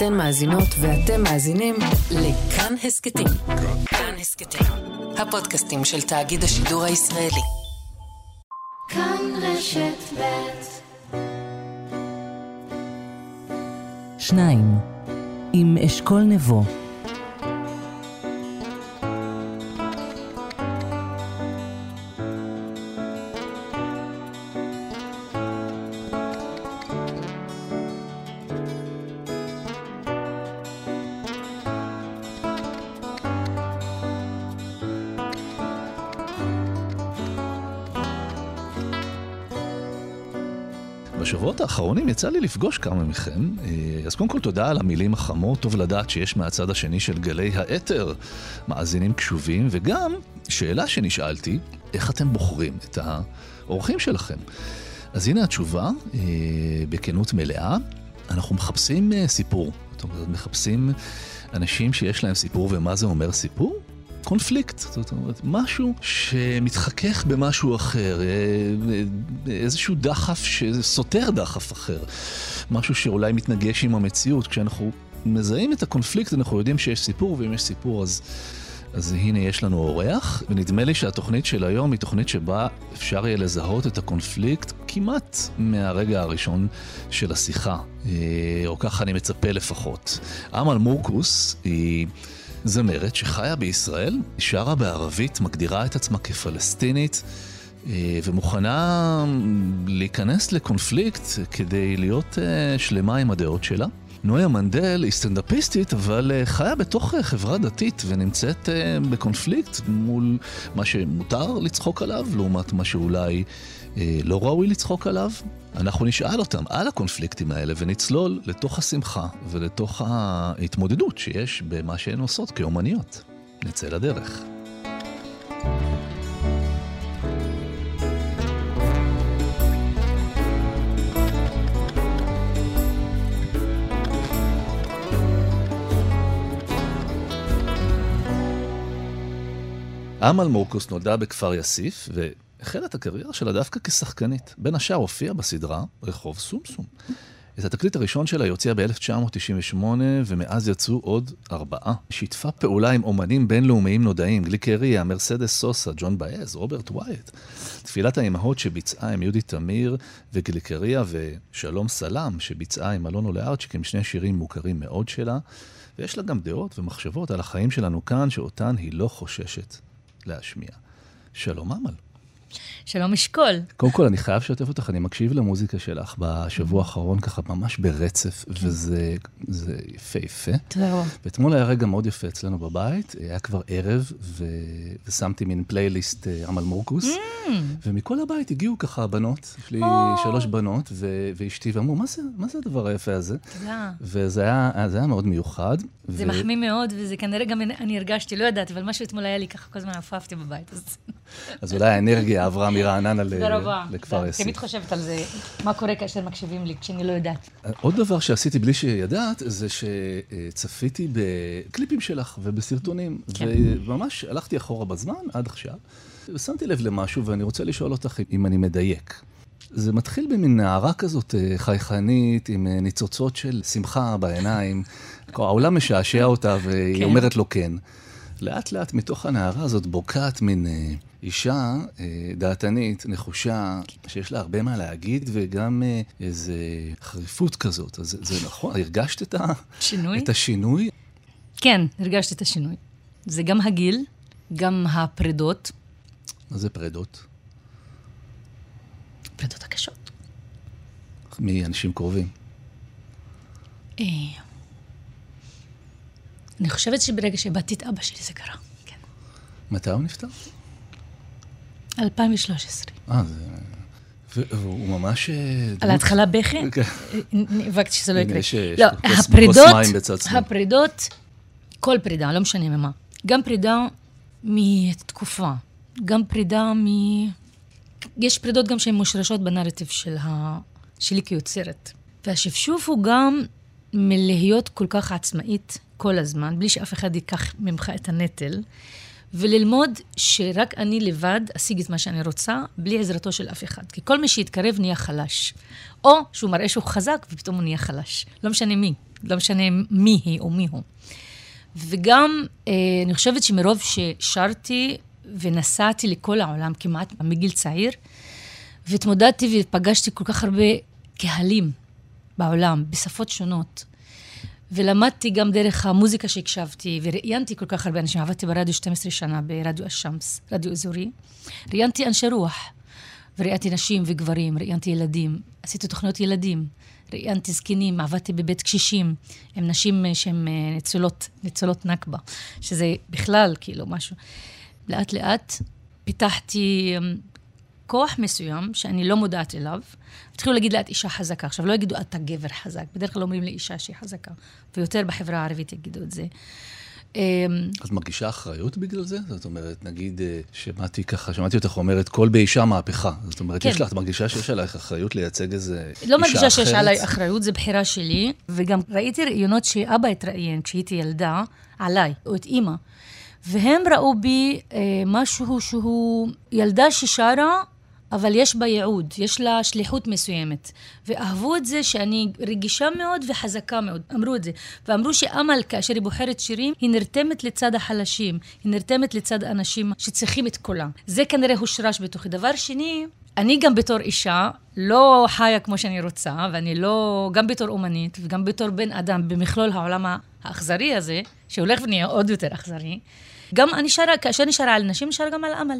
אתן מאזינות ואתם מאזינים לכאן הסכתים. כאן הסכתים, הפודקאסטים של תאגיד השידור הישראלי. כאן רשת ב' שניים, עם אשכול נבו. האחרונים יצא לי לפגוש כמה מכם, אה, אז קודם כל תודה על המילים החמות, טוב לדעת שיש מהצד השני של גלי האתר מאזינים קשובים, וגם שאלה שנשאלתי, איך אתם בוחרים את האורחים שלכם? אז הנה התשובה, אה, בכנות מלאה, אנחנו מחפשים אה, סיפור. זאת אומרת, מחפשים אנשים שיש להם סיפור, ומה זה אומר סיפור? קונפליקט, זאת אומרת, משהו שמתחכך במשהו אחר, אה, אה, איזשהו דחף שסותר דחף אחר, משהו שאולי מתנגש עם המציאות. כשאנחנו מזהים את הקונפליקט, אנחנו יודעים שיש סיפור, ואם יש סיפור אז... אז הנה יש לנו אורח, ונדמה לי שהתוכנית של היום היא תוכנית שבה אפשר יהיה לזהות את הקונפליקט כמעט מהרגע הראשון של השיחה, אה, או ככה אני מצפה לפחות. אמל מורקוס היא... זמרת שחיה בישראל, שרה בערבית, מגדירה את עצמה כפלסטינית. אה, ומוכנה להיכנס לקונפליקט כדי להיות אה, שלמה עם הדעות שלה. נויה מנדל היא סטנדאפיסטית, אבל אה, חיה בתוך חברה דתית ונמצאת בקונפליקט מול מה שמותר לצחוק עליו, לעומת מה שאולי לא ראוי לצחוק עליו. אנחנו נשאל אותם על הקונפליקטים האלה ונצלול לתוך השמחה ולתוך ההתמודדות שיש במה שהן עושות כאומניות. נצא לדרך. אמל מורקוס נולדה בכפר יאסיף, ו... החלה את הקריירה שלה דווקא כשחקנית. בין השאר הופיעה בסדרה רחוב סומסום. את התקליט הראשון שלה היא הוציאה ב-1998, ומאז יצאו עוד ארבעה. שיתפה פעולה עם אומנים בינלאומיים נודעים, גליקריה, מרסדס סוסה, ג'ון באז, רוברט ווייט. תפילת האימהות שביצעה עם יהודית תמיר וגליקריה ושלום סלאם, שביצעה עם אלונו לארצ'יק, הם שני שירים מוכרים מאוד שלה. ויש לה גם דעות ומחשבות על החיים שלנו כאן, שאותן היא לא חוששת להשמיע. שלום אמל. שלום אשכול. קודם כל, אני חייב לשתף אותך, אני מקשיב למוזיקה שלך בשבוע האחרון ככה ממש ברצף, כן. וזה יפהפה. תודה רבה. ואתמול היה רגע מאוד יפה אצלנו בבית, היה כבר ערב, ו... ושמתי מין פלייליסט אמל מורקוס, mm. ומכל הבית הגיעו ככה בנות, יש לי oh. שלוש בנות, ו... ואשתי, ואמרו, מה זה, מה זה הדבר היפה הזה? תודה. וזה היה, היה מאוד מיוחד. זה ו... מחמיא מאוד, וזה כנראה גם אני הרגשתי, לא ידעתי, אבל משהו אתמול היה לי ככה, כל הזמן עפעפתי בבית. אז אולי האנרגיה עברה מרעננה לכפר יסי. תמיד חושבת על זה, מה קורה כאשר מקשיבים לי, כשאני לא יודעת. עוד דבר שעשיתי בלי שידעת, זה שצפיתי בקליפים שלך ובסרטונים, כן. וממש הלכתי אחורה בזמן, עד עכשיו, ושמתי לב למשהו, ואני רוצה לשאול אותך אם אני מדייק. זה מתחיל במין נערה כזאת אה, חייכנית, עם אה, ניצוצות של שמחה בעיניים. העולם משעשע אותה, והיא כן. אומרת לו כן. לאט לאט מתוך הנערה הזאת בוקעת מין אה, אישה אה, דעתנית, נחושה, שיש לה הרבה מה להגיד, וגם אה, איזו חריפות כזאת. אז זה, זה נכון, הרגשת את, ה... שינוי? את השינוי? כן, הרגשתי את השינוי. זה גם הגיל, גם הפרידות. מה זה פרידות? פרידות הקשות. מאנשים קרובים. אה... אני חושבת שברגע שאיבדתי את אבא שלי זה קרה, כן. מתי הוא נפטר? 2013. אה, זה... והוא ממש... אה, על ההתחלה בכי? כן. נאבקתי שזה לא יקרה. יש לא, הפרידות, הפרידות, כל פרידה, לא משנה ממה. גם פרידה מתקופה, גם פרידה מ... יש פרידות גם שהן מושרשות בנרטיב של ה... שלי כיוצרת. והשפשוף הוא גם מלהיות כל כך עצמאית כל הזמן, בלי שאף אחד ייקח ממך את הנטל, וללמוד שרק אני לבד אשיג את מה שאני רוצה, בלי עזרתו של אף אחד. כי כל מי שיתקרב נהיה חלש. או שהוא מראה שהוא חזק ופתאום הוא נהיה חלש. לא משנה מי. לא משנה מי היא או מי הוא. וגם, אה, אני חושבת שמרוב ששרתי ונסעתי לכל העולם כמעט מגיל צעיר, והתמודדתי ופגשתי כל כך הרבה קהלים בעולם, בשפות שונות. ולמדתי גם דרך המוזיקה שהקשבתי, וראיינתי כל כך הרבה אנשים. עבדתי ברדיו 12 שנה, ברדיו א-שמס, רדיו אזורי. ראיינתי אנשי רוח, וראיינתי נשים וגברים, ראיינתי ילדים, עשיתי תוכניות ילדים, ראיינתי זקנים, עבדתי בבית קשישים, עם נשים שהן אה, ניצולות, ניצולות נכבה, שזה בכלל כאילו משהו. לאט לאט פיתחתי אמ, כוח מסוים שאני לא מודעת אליו. התחילו להגיד לה, את אישה חזקה. עכשיו, לא יגידו, אתה גבר חזק. בדרך כלל אומרים לאישה שהיא חזקה. ויותר בחברה הערבית יגידו את זה. אמ, אז מרגישה אחריות בגלל זה? זאת אומרת, נגיד, אה, שמעתי ככה, שמעתי אותך אומרת, כל באישה מהפכה. זאת אומרת, כן. יש לך, את מרגישה שיש עלייך אחריות לייצג איזה לא אישה אחרת? לא מרגישה שיש עליי אחריות, זו בחירה שלי. וגם ראיתי ראיונות שאבא התראיין כשהייתי ילדה, עליי, או את אימא. והם ראו בי אה, משהו שהוא ילדה ששרה אבל יש בה ייעוד, יש לה שליחות מסוימת. ואהבו את זה שאני רגישה מאוד וחזקה מאוד, אמרו את זה. ואמרו שאמל, כאשר היא בוחרת שירים, היא נרתמת לצד החלשים, היא נרתמת לצד אנשים שצריכים את קולם. זה כנראה הושרש בתוכי. דבר שני, אני גם בתור אישה לא חיה כמו שאני רוצה, ואני לא, גם בתור אומנית וגם בתור בן אדם, במכלול העולם האכזרי הזה, שהולך ונהיה עוד יותר אכזרי, גם אני שרה, כאשר אני שרה על נשים, אני שרה גם על אמל.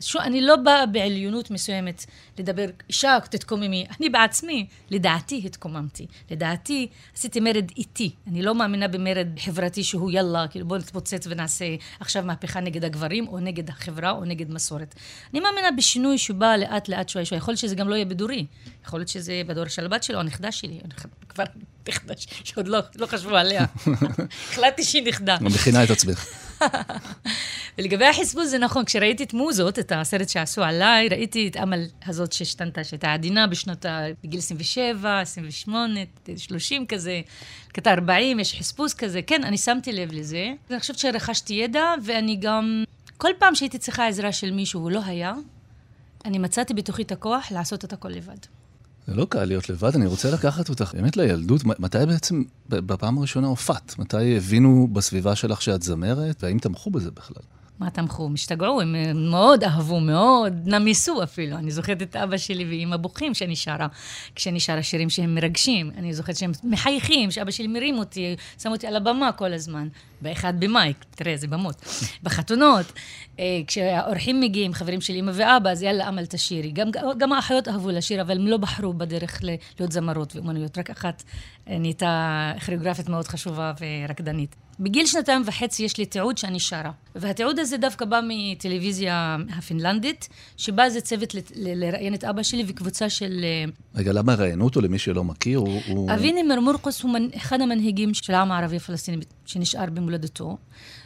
שו, אני לא באה בעליונות מסוימת לדבר, אישה, תתקוממי. אני בעצמי, לדעתי התקוממתי. לדעתי עשיתי מרד איטי. אני לא מאמינה במרד חברתי שהוא יאללה, כאילו בואו נתפוצץ ונעשה עכשיו מהפכה נגד הגברים, או נגד החברה, או נגד מסורת. אני מאמינה בשינוי שבא לאט לאט שוואי שוואי. יכול להיות שזה גם לא יהיה בדורי. יכול להיות שזה בדור של הבת שלו, הנכדה שלי. כבר נכדה שעוד לא, לא חשבו עליה. החלטתי שהיא נכדה. מכינה את עצמך. ולגבי החספוס זה נכון, כשראיתי את מוזות, את הסרט שעשו עליי, ראיתי את אמל הזאת שהשתנתה, שהייתה עדינה בשנות ה... בגיל 27, 28, 30 כזה, קטע 40, יש חספוס כזה. כן, אני שמתי לב לזה. ואני חושבת שרכשתי ידע, ואני גם... כל פעם שהייתי צריכה עזרה של מישהו והוא לא היה, אני מצאתי בתוכי את הכוח לעשות את הכל לבד. זה לא קל להיות לבד, אני רוצה לקחת אותך באמת לילדות. מתי בעצם, בפעם הראשונה הופעת? מתי הבינו בסביבה שלך שאת זמרת, והאם תמכו בזה בכלל? מה תמכו? הם השתגעו, הם מאוד אהבו, מאוד נמיסו אפילו. אני זוכרת את אבא שלי ואימא בוכים כשאני שרה, כשאני שרה שירים שהם מרגשים. אני זוכרת שהם מחייכים, שאבא שלי מרים אותי, שם אותי על הבמה כל הזמן. באחד במאי, תראה איזה במות. בחתונות, אה, כשהאורחים מגיעים, חברים של אימא ואבא, אז יאללה, אמל תשירי. גם, גם האחיות אהבו לשיר, אבל הם לא בחרו בדרך להיות זמרות ואומנויות. רק אחת אה, נהייתה כירוגרפית מאוד חשובה ורקדנית. בגיל שנתיים וחצי יש לי תיעוד שאני שרה. והתיעוד הזה דווקא בא מטלוויזיה הפינלנדית, שבה איזה צוות לראיין את אבא שלי וקבוצה של... אה, רגע, למה ראיינו אותו למי שלא מכיר? הוא... אביני מרמורקוס הוא אחד המנהיגים של העם הערבי הפלסטיני שנשאר במולדתו.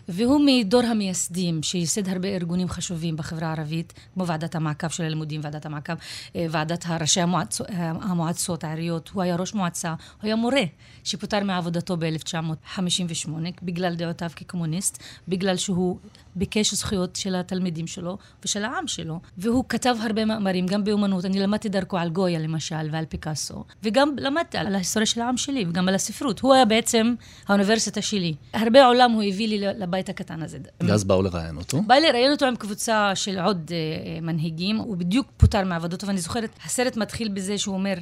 והוא מדור המייסדים, שייסד הרבה ארגונים חשובים בחברה הערבית, כמו ועדת המעקב של הלימודים, ועדת המעקב, אה, ועדת ראשי המועצות, אה, המועצות, העיריות. הוא היה ראש מועצה, הוא היה מורה, שפוטר מעבודתו ב-1958 בגלל דעותיו כקומוניסט, בגלל שהוא ביקש זכויות של התלמידים שלו ושל העם שלו. והוא כתב הרבה מאמרים, גם באומנות. אני למדתי דרכו על גויה למשל ועל פיקאסו, וגם למדתי על ההיסטוריה של העם שלי וגם על הספרות. הוא היה בעצם האוניברסיטה שלי. הרבה עולם הוא הביא לי לבית הקטן הזה. ואז באו לראיין אותו? באו לראיין אותו עם קבוצה של עוד uh, מנהיגים, הוא בדיוק פוטר מעבודתו, ואני זוכרת, הסרט מתחיל בזה שהוא אומר,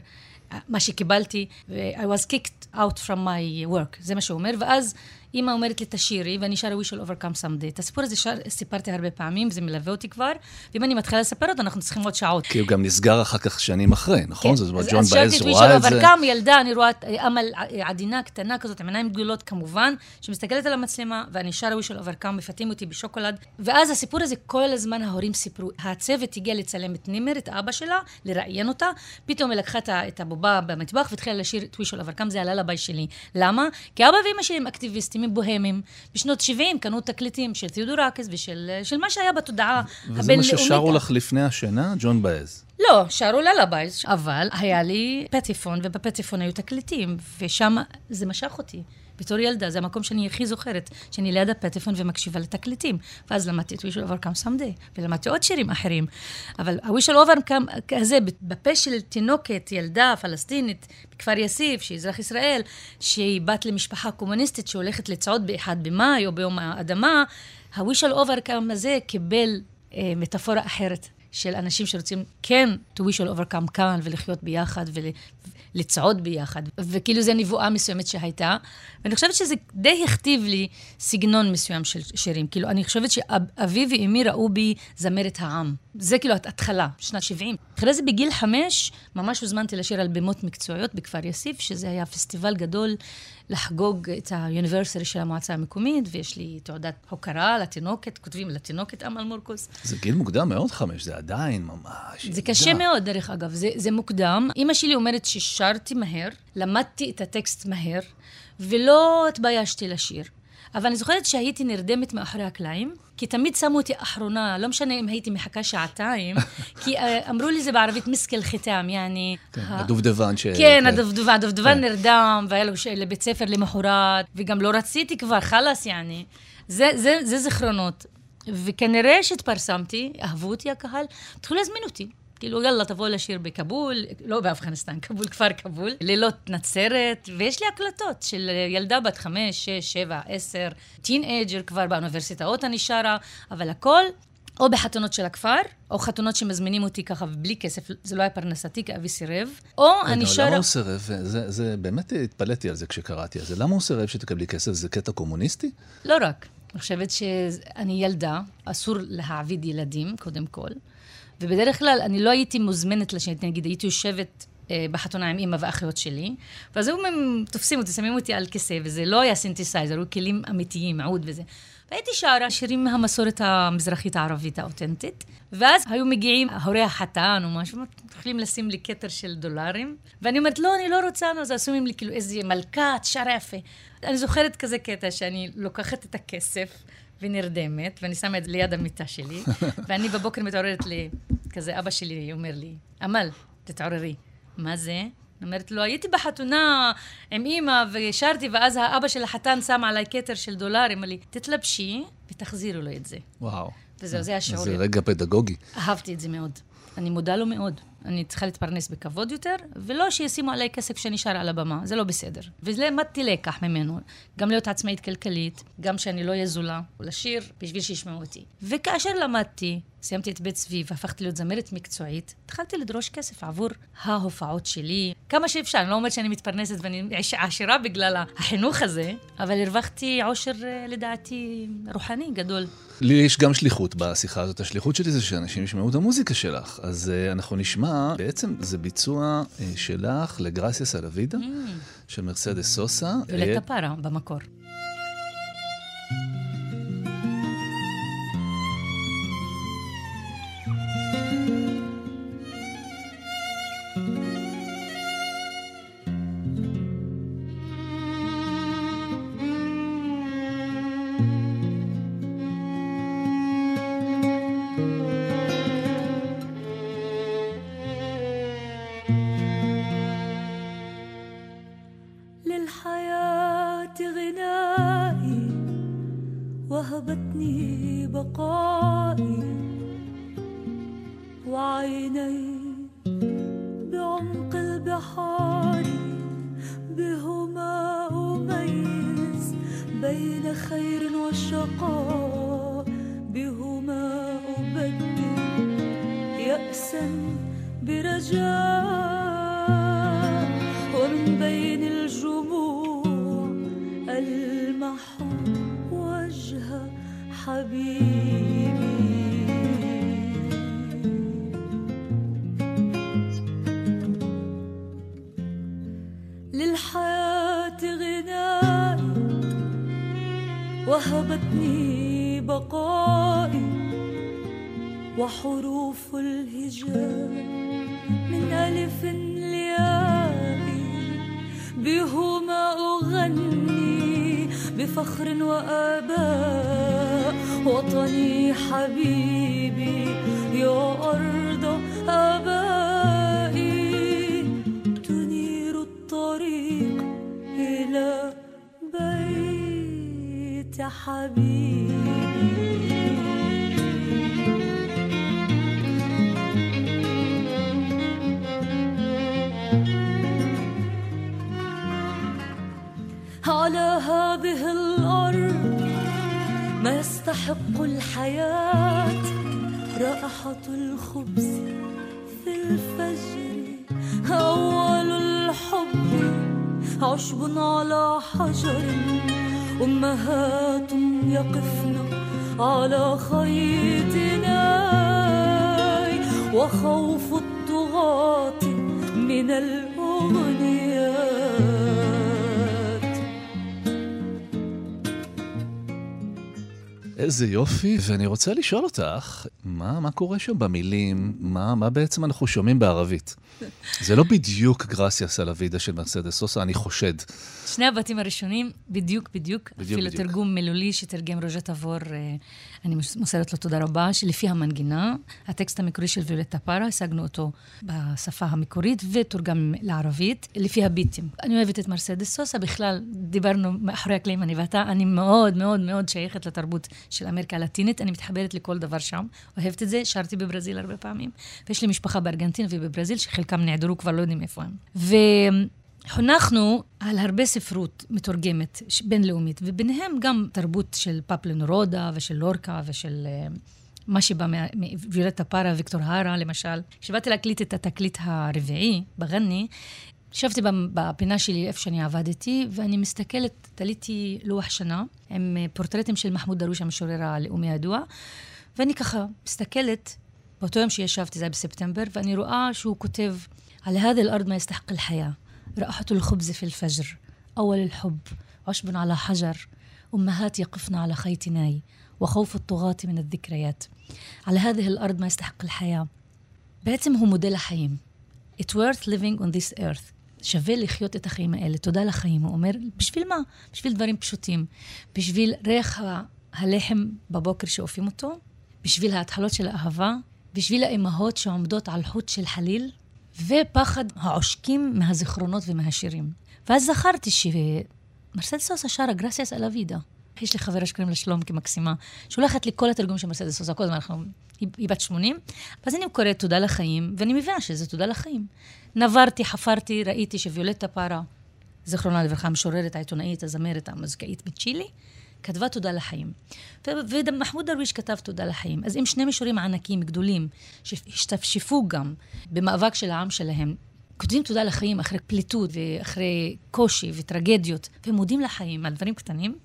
מה שקיבלתי, I was kicked out from my work, זה מה שהוא אומר, ואז אימא אומרת לי, תשירי, ואני שרה We shall overcome someday. את הסיפור הזה שר, סיפרתי הרבה פעמים, זה מלווה אותי כבר, ואם אני מתחילה לספר אותו, אנחנו צריכים עוד שעות. כי הוא גם נסגר אחר כך שנים אחרי, נכון? כן. זאת אומרת, ג'ון באז רואה את זה. אז שאלתי את We shall overcome, ילדה, אני רואה אמל עדינה, קטנה כזאת, עם עיניים גדולות כמובן, שמסתכלת על המצלמה, ואני שרה We shall overcome, מפתים אותי בשוקולד. ואז הסיפור הזה, כל הזמן ההורים סיפרו. הצוות הגיע לצלם את נימר, את אבא שלה, לראיין אותה, פתאום היא לקחה את הבובה במטבח והתחילה לשיר את We shall overcome, זה הללביי שלי. למה? כי אבא ואמא שלי הם אקטיביסטים, הם בוהמים. בשנות 70 קנו תקליטים של תיאודור אקס ושל מה שהיה בתודעה הבינלאומית. וזה מה ששרו לך לפני השינה, ג'ון באז. לא, שרו ללבייז, אבל היה לי פטיפון, ובפטיפון היו תקליטים, ושם זה משך אותי. בתור ילדה, זה המקום שאני הכי זוכרת, שאני ליד הפטיפון ומקשיבה לתקליטים. ואז למדתי את We Shall Overcome ולמדתי עוד שירים אחרים. אבל ה-We Shall כזה, בפה של תינוקת, ילדה פלסטינית, בכפר יאסיף, שהיא אזרח ישראל, שהיא בת למשפחה קומוניסטית שהולכת לצעוד ב-1 במאי או ביום האדמה, ה-We הזה קיבל אה, מטאפורה אחרת. של אנשים שרוצים כן to wish all overcome כאן ולחיות ביחד ולצעוד ביחד. וכאילו זו נבואה מסוימת שהייתה. ואני חושבת שזה די הכתיב לי סגנון מסוים של שירים. כאילו, אני חושבת שאבי ואמי ראו בי זמרת העם. זה כאילו התחלה, שנת 70. אחרי זה בגיל חמש, ממש הוזמנתי לשיר על במות מקצועיות בכפר יאסיף, שזה היה פסטיבל גדול לחגוג את האוניברסיטי של המועצה המקומית, ויש לי תעודת הוקרה לתינוקת, כותבים לתינוקת אמל מורקוס. זה גיל מוקדם מאוד, חמש, זה עדיין ממש... זה קשה מאוד, דרך אגב, זה, זה מוקדם. אימא שלי אומרת ששרתי מהר, למדתי את הטקסט מהר, ולא התביישתי לשיר. אבל אני זוכרת שהייתי נרדמת מאחורי הקלעים, כי תמיד שמו אותי אחרונה, לא משנה אם הייתי מחכה שעתיים, כי אה, אמרו לי זה בערבית מסקל חיטם, יעני... כן, הדובדבן ש... כן, הדובדבן, הדובדבן כן. נרדם, והיה לו לבית ספר למחרת, וגם לא רציתי כבר, חלאס, יעני. זה זיכרונות. וכנראה שהתפרסמתי, אהבו אותי הקהל, התחילו להזמין אותי. כאילו, יאללה, תבוא לשיר בכבול, לא באפגניסטן, כבול, כפר כבול, לילות נצרת, ויש לי הקלטות של ילדה בת חמש, שש, שבע, עשר, teenager כבר באוניברסיטאות אני שרה, אבל הכל או בחתונות של הכפר, או חתונות שמזמינים אותי ככה בלי כסף, זה לא היה פרנסתי, כי אבי סירב, או אני שרה... למה הוא סירב? זה, זה, באמת התפלאתי על זה כשקראתי על זה. למה הוא סירב שתקבלי כסף? זה קטע קומוניסטי? לא רק. אני חושבת שאני ילדה, אסור להעביד ילדים, קודם כל. ובדרך כלל אני לא הייתי מוזמנת לשבת, נגיד, הייתי יושבת אה, בחתונה עם אימא ואחיות שלי, ואז היו תופסים אותי, שמים אותי על כיסא, וזה לא היה סינתסייזר, היו כלים אמיתיים, עוד וזה. והייתי שרה שירים מהמסורת המזרחית הערבית האותנטית, ואז היו מגיעים הורי החתן או משהו, יכולים לשים לי כתר של דולרים, ואני אומרת, לא, אני לא רוצה, אז עשו לי כאילו איזה מלכה, את שרה יפה. אני זוכרת כזה קטע שאני לוקחת את הכסף, ונרדמת, ואני שמה את זה ליד המיטה שלי, ואני בבוקר מתעוררת לי, כזה אבא שלי אומר לי, אמל, תתעוררי. מה זה? אני אומרת לו, הייתי בחתונה עם אימא ושרתי, ואז האבא של החתן שם עליי כתר של דולר, אמר לי, תתלבשי ותחזירו לו את זה. וואו. וזהו, זה השיעור. זה רגע פדגוגי. אהבתי את זה מאוד. אני מודה לו מאוד. אני צריכה להתפרנס בכבוד יותר, ולא שישימו עליי כסף שרה על הבמה, זה לא בסדר. וזה למדתי לקח ממנו, גם להיות עצמאית כלכלית, גם שאני לא אהיה זולה, לשיר בשביל שישמעו אותי. וכאשר למדתי, סיימתי את בית צבי והפכתי להיות זמרת מקצועית, התחלתי לדרוש כסף עבור ההופעות שלי, כמה שאפשר. אני לא אומרת שאני מתפרנסת ואני עשירה בגלל החינוך הזה, אבל הרווחתי עושר, אה, לדעתי, רוחני גדול. לי יש גם שליחות בשיחה הזאת. השליחות שלי זה שאנשים ישמעו את המוזיקה שלך. אז uh, אנחנו נשמע, בעצם זה ביצוע uh, שלך לגרסיה סלווידה, mm. של מרסדס סוסה. ולטפרה במקור. على هذه الأرض ما يستحق الحياة. رائحة الخبز في الفجر أول الحب عشب على حجر. أمهات يقفن على خيطنا وخوف الطغاة من الأغنيات איזה יופי, ואני רוצה לשאול אותך, מה, מה קורה שם במילים? מה, מה בעצם אנחנו שומעים בערבית? זה לא בדיוק גרסיה סלווידה של מרסדס סוסה, אני חושד. שני הבתים הראשונים, בדיוק, בדיוק. בדיוק, אפילו בדיוק. תרגום מילולי שתרגם רוז'ה תבור, אה, אני מוסרת לו תודה רבה, שלפי המנגינה, הטקסט המקורי של ויולטה פארה, השגנו אותו בשפה המקורית ותורגם לערבית, לפי הביטים. אני אוהבת את מרסדס סוסה, בכלל, דיברנו מאחורי הקלעים, אני ואתה, אני מאוד מאוד מאוד שייכת לתרבות של אמריקה הלטינית, אני מתחברת לכל דבר שם, אוהבת את זה, שרתי בברזיל הרבה פעמים, ויש לי משפחה בארגנטינה ובברזיל, שחלקם נעדרו, כבר לא יודעים איפה הם. ו... חונכנו על הרבה ספרות מתורגמת בינלאומית, וביניהם גם תרבות של פפלן רודה ושל לורקה ושל uh, מה שבא מוויולטה פארה, ויקטור הארה למשל. כשבאתי להקליט את התקליט הרביעי, בגני, ישבתי בפינה שלי איפה שאני עבדתי, ואני מסתכלת, תליתי לוח שנה עם אה, פורטרטים של מחמוד דרוש, המשורר הלאומי הידוע, ואני ככה מסתכלת, באותו יום שישבתי, זה היה בספטמבר, ואני רואה שהוא כותב, על هذه الأرض ما يستحق الحياة رائحة الخبز في الفجر أول الحب عشب على حجر أمهات يقفن على خيط ناي وخوف الطغاة من الذكريات على هذه الأرض ما يستحق الحياة בעצם הוא מודל החיים. It's worth living on this earth. שווה לחיות את החיים האלה. תודה לחיים. הוא אומר, בשביל מה? בשביל דברים פשוטים. בשביל ריח ה- הלחם בבוקר שאופים אותו, בשביל ההתחלות של האהבה, בשביל האימהות שעומדות על חוט של חליל, ופחד העושקים מהזיכרונות ומהשירים. ואז זכרתי שמרסדס סוסה שרה גרסיאס אל אבידה. יש לי חברה שקוראים לה שלום כמקסימה, שולחת לי כל התרגום של מרסדס סוסה, כל הזמן אנחנו... היא, היא בת 80, ואז אני קוראת תודה לחיים, ואני מבינה שזה תודה לחיים. נברתי, חפרתי, ראיתי שוויולטה פארה, זיכרונה לברכה, המשוררת, העיתונאית, הזמרת, המוזיקאית מצ'ילי, כתבה תודה לחיים. ומחמוד דרוויש כתב תודה לחיים. אז אם שני מישורים ענקים, גדולים, שהשתפשפו גם במאבק של העם שלהם, כותבים תודה לחיים אחרי פליטות ואחרי קושי וטרגדיות, ומודים לחיים על דברים קטנים,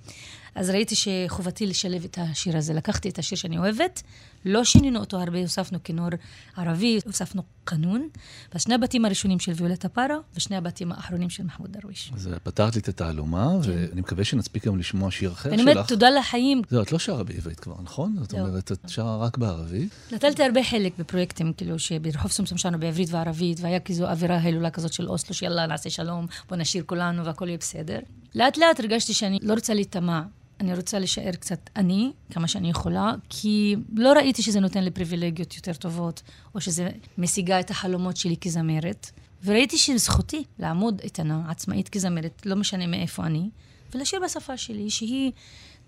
אז ראיתי שחובתי לשלב את השיר הזה. לקחתי את השיר שאני אוהבת, לא שינינו אותו הרבה, הוספנו כינור ערבי, הוספנו קנון, בשני הבתים הראשונים של ויולטה פארה, ושני הבתים האחרונים של מחמוד דרוויש. אז פתרת לי את התעלומה, כן. ואני מקווה שנספיק גם לשמוע שיר אחר שלך. אני אומרת תודה לחיים. זהו, את לא שרה בעברית כבר, נכון? זאת לא. אומרת, את שרה רק בערבית. נטלתי הרבה חלק בפרויקטים, כאילו, שברחוב סומסום שרנו בעברית וערבית, והיה כזו אווירה הילולה כזאת של אוסלו, שיאללה, נעשה שלום, בוא נשיר כולנו והכל יהיה בסדר. לאט לאט הרגשתי שאני לא רוצה להיטמע אני רוצה להישאר קצת אני, כמה שאני יכולה, כי לא ראיתי שזה נותן לי פריבילגיות יותר טובות, או שזה משיגה את החלומות שלי כזמרת. וראיתי שזכותי לעמוד איתנה, עצמאית כזמרת, לא משנה מאיפה אני, ולשיר בשפה שלי, שהיא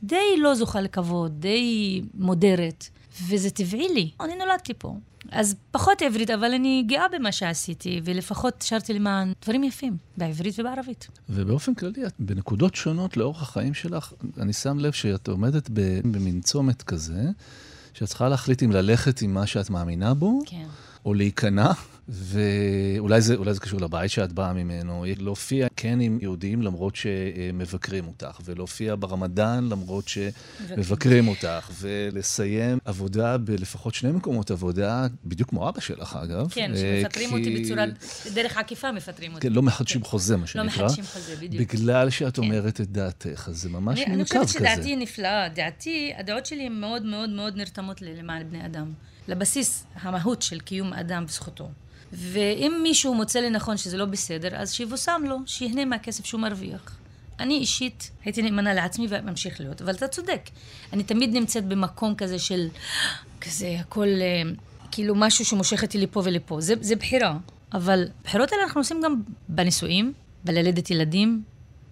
די לא זוכה לכבוד, די מודרת, וזה טבעי לי. אני נולדתי פה. אז פחות עברית, אבל אני גאה במה שעשיתי, ולפחות שרתי למען דברים יפים, בעברית ובערבית. ובאופן כללי, את בנקודות שונות לאורך החיים שלך, אני שם לב שאת עומדת במין צומת כזה, שאת צריכה להחליט אם ללכת עם מה שאת מאמינה בו, כן. או להיכנע ואולי זה, זה קשור לבית שאת באה ממנו, להופיע כן עם יהודים למרות שמבקרים אותך, ולהופיע ברמדאן למרות שמבקרים אותך, ולסיים עבודה בלפחות שני מקומות עבודה, בדיוק כמו אבא שלך אגב. כן, שמפטרים כי... אותי בצורה, דרך עקיפה מפטרים אותי. כן, לא מחדשים כן. חוזה, מה שנקרא. לא מחדשים חוזה, בדיוק. בגלל שאת כן. אומרת את דעתך, אז זה ממש מין קו כזה. אני חושבת שדעתי נפלאה. דעתי, הדעות שלי הן מאוד מאוד מאוד נרתמות למען בני אדם. לבסיס המהות של קיום אדם וזכותו. ואם מישהו מוצא לנכון שזה לא בסדר, אז שיבושם לו, שיהנה מהכסף שהוא מרוויח. אני אישית הייתי נאמנה לעצמי וממשיך להיות, אבל אתה צודק. אני תמיד נמצאת במקום כזה של, כזה, הכל, אה, כאילו משהו שמושך אותי לפה ולפה. זה, זה בחירה. אבל בחירות האלה אנחנו עושים גם בנישואים, בללדת ילדים,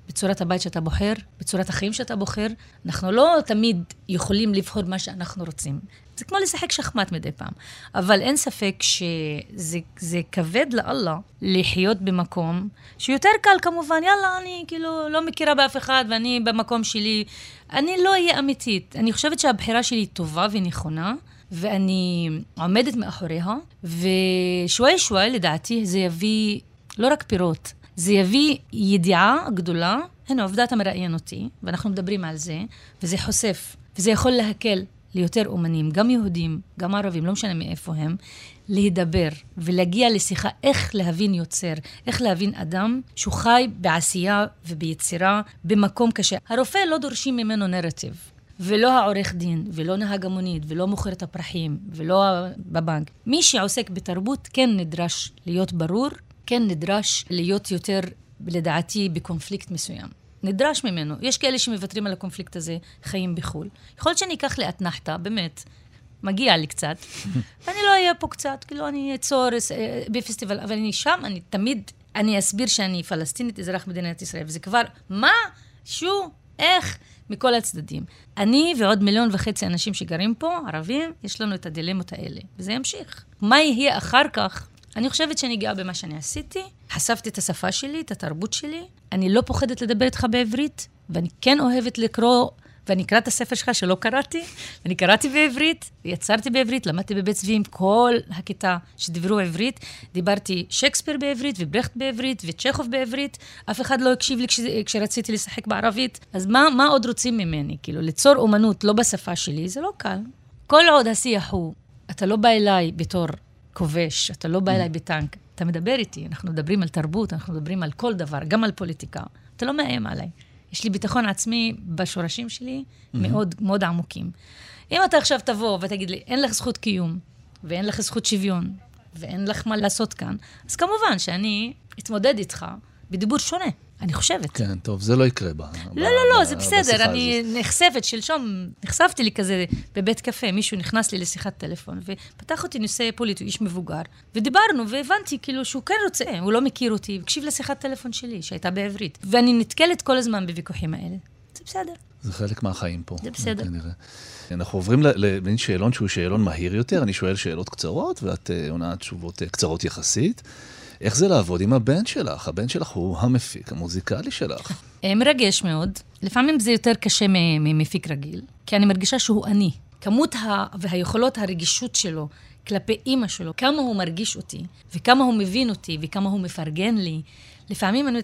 בצורת הבית שאתה בוחר, בצורת החיים שאתה בוחר. אנחנו לא תמיד יכולים לבחור מה שאנחנו רוצים. זה כמו לשחק שחמט מדי פעם. אבל אין ספק שזה כבד לאללה לחיות במקום שיותר קל כמובן, יאללה, אני כאילו לא מכירה באף אחד ואני במקום שלי. אני לא אהיה אמיתית. אני חושבת שהבחירה שלי טובה ונכונה. ואני עומדת מאחוריה, ושוואי שוואי, לדעתי, זה יביא לא רק פירות, זה יביא ידיעה גדולה. הנה, עובדה, אתה מראיין אותי, ואנחנו מדברים על זה, וזה חושף, וזה יכול להקל ליותר אומנים, גם יהודים, גם ערבים, לא משנה מאיפה הם, להידבר ולהגיע לשיחה איך להבין יוצר, איך להבין אדם שהוא חי בעשייה וביצירה במקום קשה. הרופא לא דורשים ממנו נרטיב. ולא העורך דין, ולא נהג המונית, ולא מוכר את הפרחים, ולא בבנק. מי שעוסק בתרבות כן נדרש להיות ברור, כן נדרש להיות יותר, לדעתי, בקונפליקט מסוים. נדרש ממנו. יש כאלה שמוותרים על הקונפליקט הזה, חיים בחו"ל. יכול להיות שאני אקח לאתנחתא, באמת, מגיע לי קצת, ואני לא אהיה פה קצת, כאילו אני אצור אה, בפסטיבל, אבל אני שם, אני תמיד, אני אסביר שאני פלסטינית, אזרח מדינת ישראל, וזה כבר, מה? שו? איך? מכל הצדדים. אני ועוד מיליון וחצי אנשים שגרים פה, ערבים, יש לנו את הדילמות האלה, וזה ימשיך. מה יהיה אחר כך? אני חושבת שאני גאה במה שאני עשיתי, חשפתי את השפה שלי, את התרבות שלי, אני לא פוחדת לדבר איתך בעברית, ואני כן אוהבת לקרוא ואני אקרא את הספר שלך שלא קראתי, ואני קראתי בעברית, יצרתי בעברית, למדתי בבית צבי עם כל הכיתה שדיברו עברית, דיברתי שייקספיר בעברית, וברכט בעברית, וצ'כוב בעברית, אף אחד לא הקשיב לי כש, כשרציתי לשחק בערבית, אז מה, מה עוד רוצים ממני? כאילו, ליצור אומנות לא בשפה שלי, זה לא קל. כל עוד השיח הוא, אתה לא בא אליי בתור כובש, אתה לא בא אליי בטנק, אתה מדבר איתי, אנחנו מדברים על תרבות, אנחנו מדברים על כל דבר, גם על פוליטיקה. אתה לא מאיים עליי. יש לי ביטחון עצמי בשורשים שלי mm-hmm. מאוד, מאוד עמוקים. אם אתה עכשיו תבוא ותגיד לי, אין לך זכות קיום, ואין לך זכות שוויון, ואין לך מה לעשות כאן, אז כמובן שאני אתמודד איתך בדיבור שונה. אני חושבת. כן, טוב, זה לא יקרה ב... לא, לא, לא, זה בסדר. אני הזאת. נחשפת, שלשום נחשפתי לי כזה בבית קפה, מישהו נכנס לי לשיחת טלפון, ופתח אותי נושא פוליטי, איש מבוגר, ודיברנו, והבנתי כאילו שהוא כן רוצה, הוא לא מכיר אותי, הקשיב לשיחת טלפון שלי, שהייתה בעברית. ואני נתקלת כל הזמן בוויכוחים האלה. זה בסדר. זה חלק מהחיים פה. זה בסדר. כנראה. אנחנו עוברים למין שאלון שהוא שאלון מהיר יותר, אני שואל שאלות קצרות, ואת אה, עונה תשובות אה, קצרות יחסית. איך זה לעבוד עם הבן שלך? הבן שלך הוא המפיק המוזיקלי שלך. אה, מרגש מאוד. לפעמים זה יותר קשה ממפיק רגיל, כי אני מרגישה שהוא אני. כמות ה... והיכולות הרגישות שלו כלפי אימא שלו, כמה הוא מרגיש אותי, וכמה הוא מבין אותי, וכמה הוא מפרגן לי. לפעמים אני...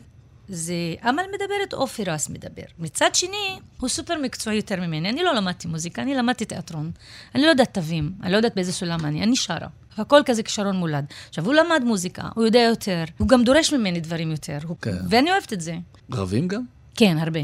זה אמל מדברת או פירס מדבר. מצד שני, הוא סופר מקצועי יותר ממני. אני לא למדתי מוזיקה, אני למדתי תיאטרון. אני לא יודעת תווים, אני לא יודעת באיזה סולם אני, אני שרה. הכל כזה כישרון מולד. עכשיו, הוא למד מוזיקה, הוא יודע יותר, הוא גם דורש ממני דברים יותר, כן. ואני אוהבת את זה. רבים גם? כן, הרבה.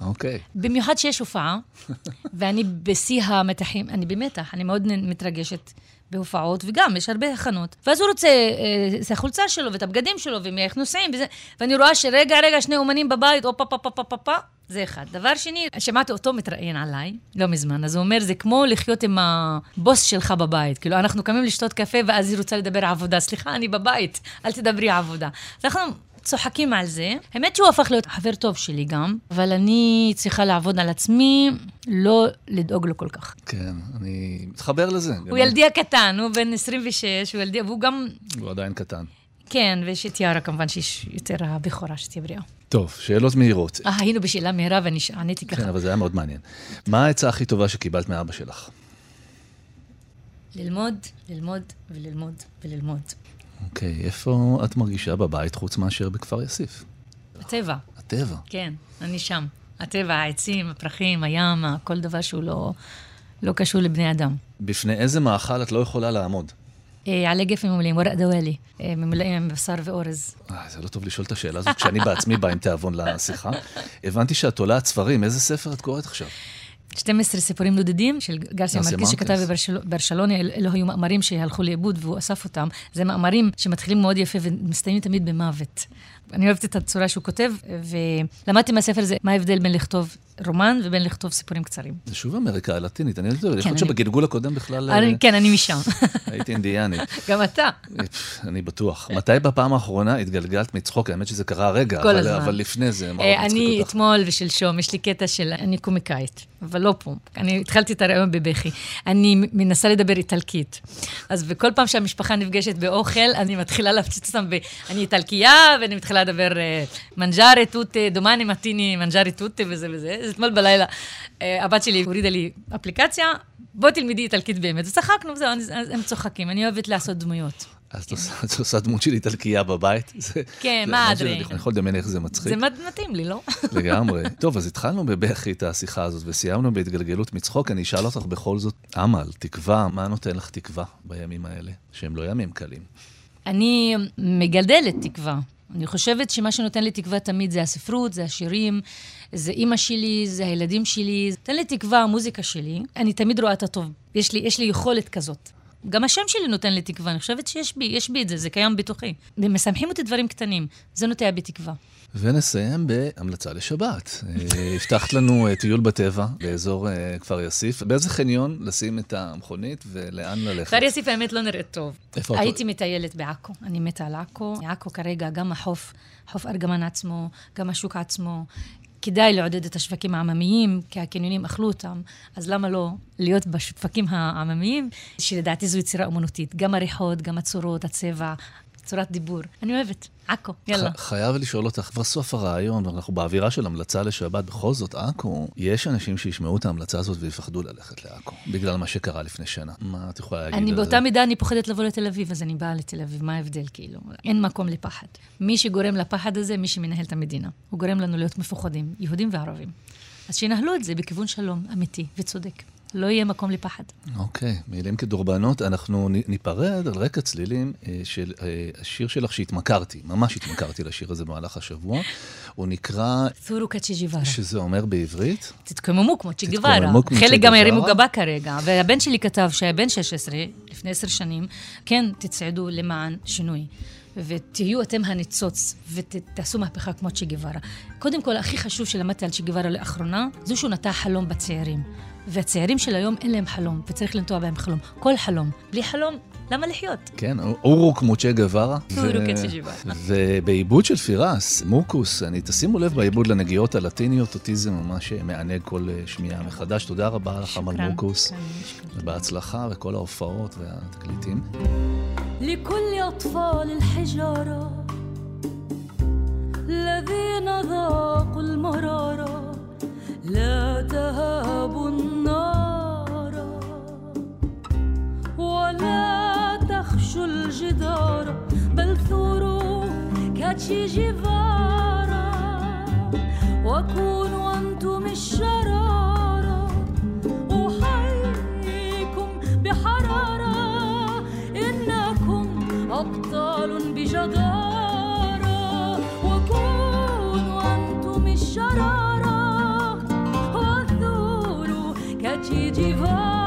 אוקיי. במיוחד שיש הופעה, ואני בשיא המתחים, אני במתח, אני מאוד מתרגשת בהופעות, וגם יש הרבה הכנות. ואז הוא רוצה אה, את החולצה שלו ואת הבגדים שלו, ומאיך נוסעים, וזה, ואני רואה שרגע, רגע, שני אומנים בבית, או פה, פה, פה, פה, פה, פה, זה אחד. דבר שני, שמעתי אותו מתראיין עליי, לא מזמן, אז הוא אומר, זה כמו לחיות עם הבוס שלך בבית. כאילו, אנחנו קמים לשתות קפה, ואז היא רוצה לדבר עבודה. סליחה, אני בבית, אל תדברי עבודה. אנחנו צוחקים על זה. האמת שהוא הפך להיות חבר טוב שלי גם, אבל אני צריכה לעבוד על עצמי, לא לדאוג לו כל כך. כן, אני מתחבר לזה. הוא ילדי הקטן, הוא בן 26, הוא ילדי, והוא גם... הוא עדיין קטן. כן, ויש את יארה כמובן, שיש יותר הבכורה שתהיה בריאה. טוב, שאלות מהירות. אה, היינו בשאלה מהירה ואני עניתי ככה. כן, אבל זה היה מאוד מעניין. מה העצה הכי טובה שקיבלת מאבא שלך? ללמוד, ללמוד וללמוד וללמוד. אוקיי, איפה את מרגישה בבית חוץ מאשר בכפר יאסיף? הטבע. הטבע? כן, אני שם. הטבע, העצים, הפרחים, הים, כל דבר שהוא לא, לא קשור לבני אדם. בפני איזה מאכל את לא יכולה לעמוד? אה, עלי גפן ממולאים, וורק דוואלי, אה, ממולאים עם בשר ואורז. אה, זה לא טוב לשאול את השאלה הזאת כשאני בעצמי בא עם תיאבון לשיחה. הבנתי שאת תולעת ספרים, איזה ספר את קוראת עכשיו? 12 סיפורים נודדים של גרסיה מרקיס שכתב בברשלוני, אלו היו מאמרים שהלכו לאיבוד והוא אסף אותם. זה מאמרים שמתחילים מאוד יפה ומסתיימים תמיד במוות. אני אוהבת את הצורה שהוא כותב, ולמדתי מהספר הזה מה ההבדל בין לכתוב רומן ובין לכתוב סיפורים קצרים. זה שוב אמריקה הלטינית, אני יודעת, אני חושבת שבגלגול הקודם בכלל... כן, אני משם. הייתי אינדיאני. גם אתה. אני בטוח. מתי בפעם האחרונה התגלגלת מצחוק? האמת שזה קרה הרגע, אבל לפני זה, מה עוד מצחיק אותך? אני אתמול ושלשום, יש לי קטע של... אני קומיקאית, אבל לא פה. אני התחלתי את הרעיון בבכי. אני מנסה לדבר איטלקית. אז בכל פעם שהמשפחה נפגשת באוכל, אני מתחילה להפציץ אותם ב... אני איטלקייה, ואני מתחילה לדבר מנג'ארי טוטה, דומני מתיני מנג'ארי טוטה וזה וזה. אז אתמול בלילה אה, הבת שלי הורידה לי אפליקציה, בוא תלמדי איטלקית באמת. וצחקנו, זהו, הם צוחקים, אני אוהבת לעשות דמויות. אז את עושה דמות של איטלקייה בבית? כן, מה אדרי? אני יכול לדמיין איך זה מצחיק. זה מתאים לי, לא? לגמרי. טוב, אז התחלנו בבכי את השיחה הזאת, וסיימנו בהתגלגלות מצחוק. אני אשאל אותך בכל זאת, אמל, תקווה, מה נותן לך תקווה בימים האלה, שהם לא ימים קלים? אני מגדלת תקווה. אני חושבת שמה שנותן לי תקווה תמיד זה הספרות, זה השירים, זה אימא שלי, זה הילדים שלי. תן לי תקווה, המוזיקה שלי. אני תמיד רואה את הטוב. יש לי, יש לי יכולת כזאת. גם השם שלי נותן לי תקווה, אני חושבת שיש בי, יש בי את זה, זה קיים בתוכי. ומשמחים אותי דברים קטנים, זה נוטע בי תקווה. ונסיים בהמלצה לשבת. אה, הבטחת לנו אה, טיול בטבע באזור אה, כפר יאסיף. באיזה חניון לשים את המכונית ולאן ללכת? כפר יאסיף האמת לא נראית טוב. איפה את? הייתי מטיילת בעכו, אני מתה על עכו. עכו כרגע, גם החוף, חוף ארגמן עצמו, גם השוק עצמו. כדאי לעודד את השווקים העממיים, כי הקניונים אכלו אותם, אז למה לא להיות בשווקים העממיים, שלדעתי זו יצירה אומנותית. גם הריחות, גם הצורות, הצבע, צורת דיבור. אני אוהבת. עכו, יאללה. חייב לשאול אותך, בסוף הרעיון, אנחנו באווירה של המלצה לשבת, בכל זאת, עכו, יש אנשים שישמעו את ההמלצה הזאת ויפחדו ללכת לעכו, בגלל מה שקרה לפני שנה. מה את יכולה להגיד על זה? אני באותה מידה, אני פוחדת לבוא לתל אביב, אז אני באה לתל אביב, מה ההבדל, כאילו? אין מקום לפחד. מי שגורם לפחד הזה, מי שמנהל את המדינה. הוא גורם לנו להיות מפוחדים, יהודים וערבים. אז שינהלו את זה בכיוון שלום אמיתי וצודק. לא יהיה מקום לפחד. אוקיי, okay, מילים כדורבנות. אנחנו ניפרד על רקע צלילים אה, של אה, השיר שלך שהתמכרתי, ממש התמכרתי לשיר הזה במהלך השבוע. הוא נקרא... תורו קצ'יג'יווארה. שזה אומר בעברית? תתקוממו כמו צ'יגווארה. חלק גם הרימו גבה כרגע. והבן שלי כתב שהיה בן 16, לפני עשר שנים, כן, תצעדו למען שינוי. ותהיו אתם הניצוץ, ותעשו מהפכה כמו צ'י גווארה. קודם כל, הכי חשוב שלמדתי על צ'י גווארה לאחרונה, זה שהוא נטע חלום בצעירים. והצעירים של היום אין להם חלום, וצריך לנטוע בהם חלום. כל חלום. בלי חלום, למה לחיות? כן, אורו כמו צ'ה גווארה. אורו כמו צ'ה גווארה. ובעיבוד של פירס, מוקוס, אני תשימו לב בעיבוד לנגיעות הלטיניות, אותי זה ממש מענג כל אה, שמיעה מחדש. תודה רבה לך, על מוקוס. ובהצלחה וכל ההופעות והתקליטים. لكل أطفال الحجارة الذين ذاقوا المرارة لا تهابوا النار ولا تخشوا الجدار بل ثوروا كاتشي جيفارا وكونوا أنتم الشرارة give up.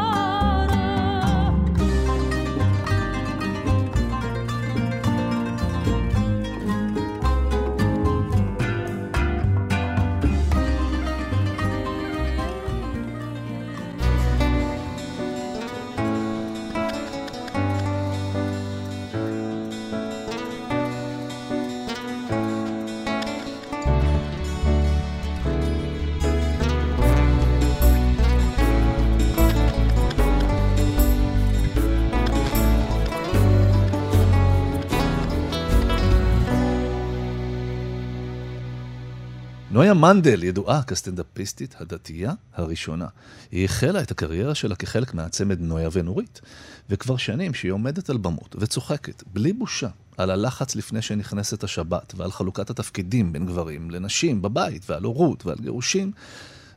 נויה מנדל ידועה כסטנדאפיסטית הדתייה הראשונה. היא החלה את הקריירה שלה כחלק מהצמד נויה ונורית, וכבר שנים שהיא עומדת על במות וצוחקת, בלי בושה, על הלחץ לפני שנכנסת השבת, ועל חלוקת התפקידים בין גברים לנשים בבית, ועל הורות ועל גירושים,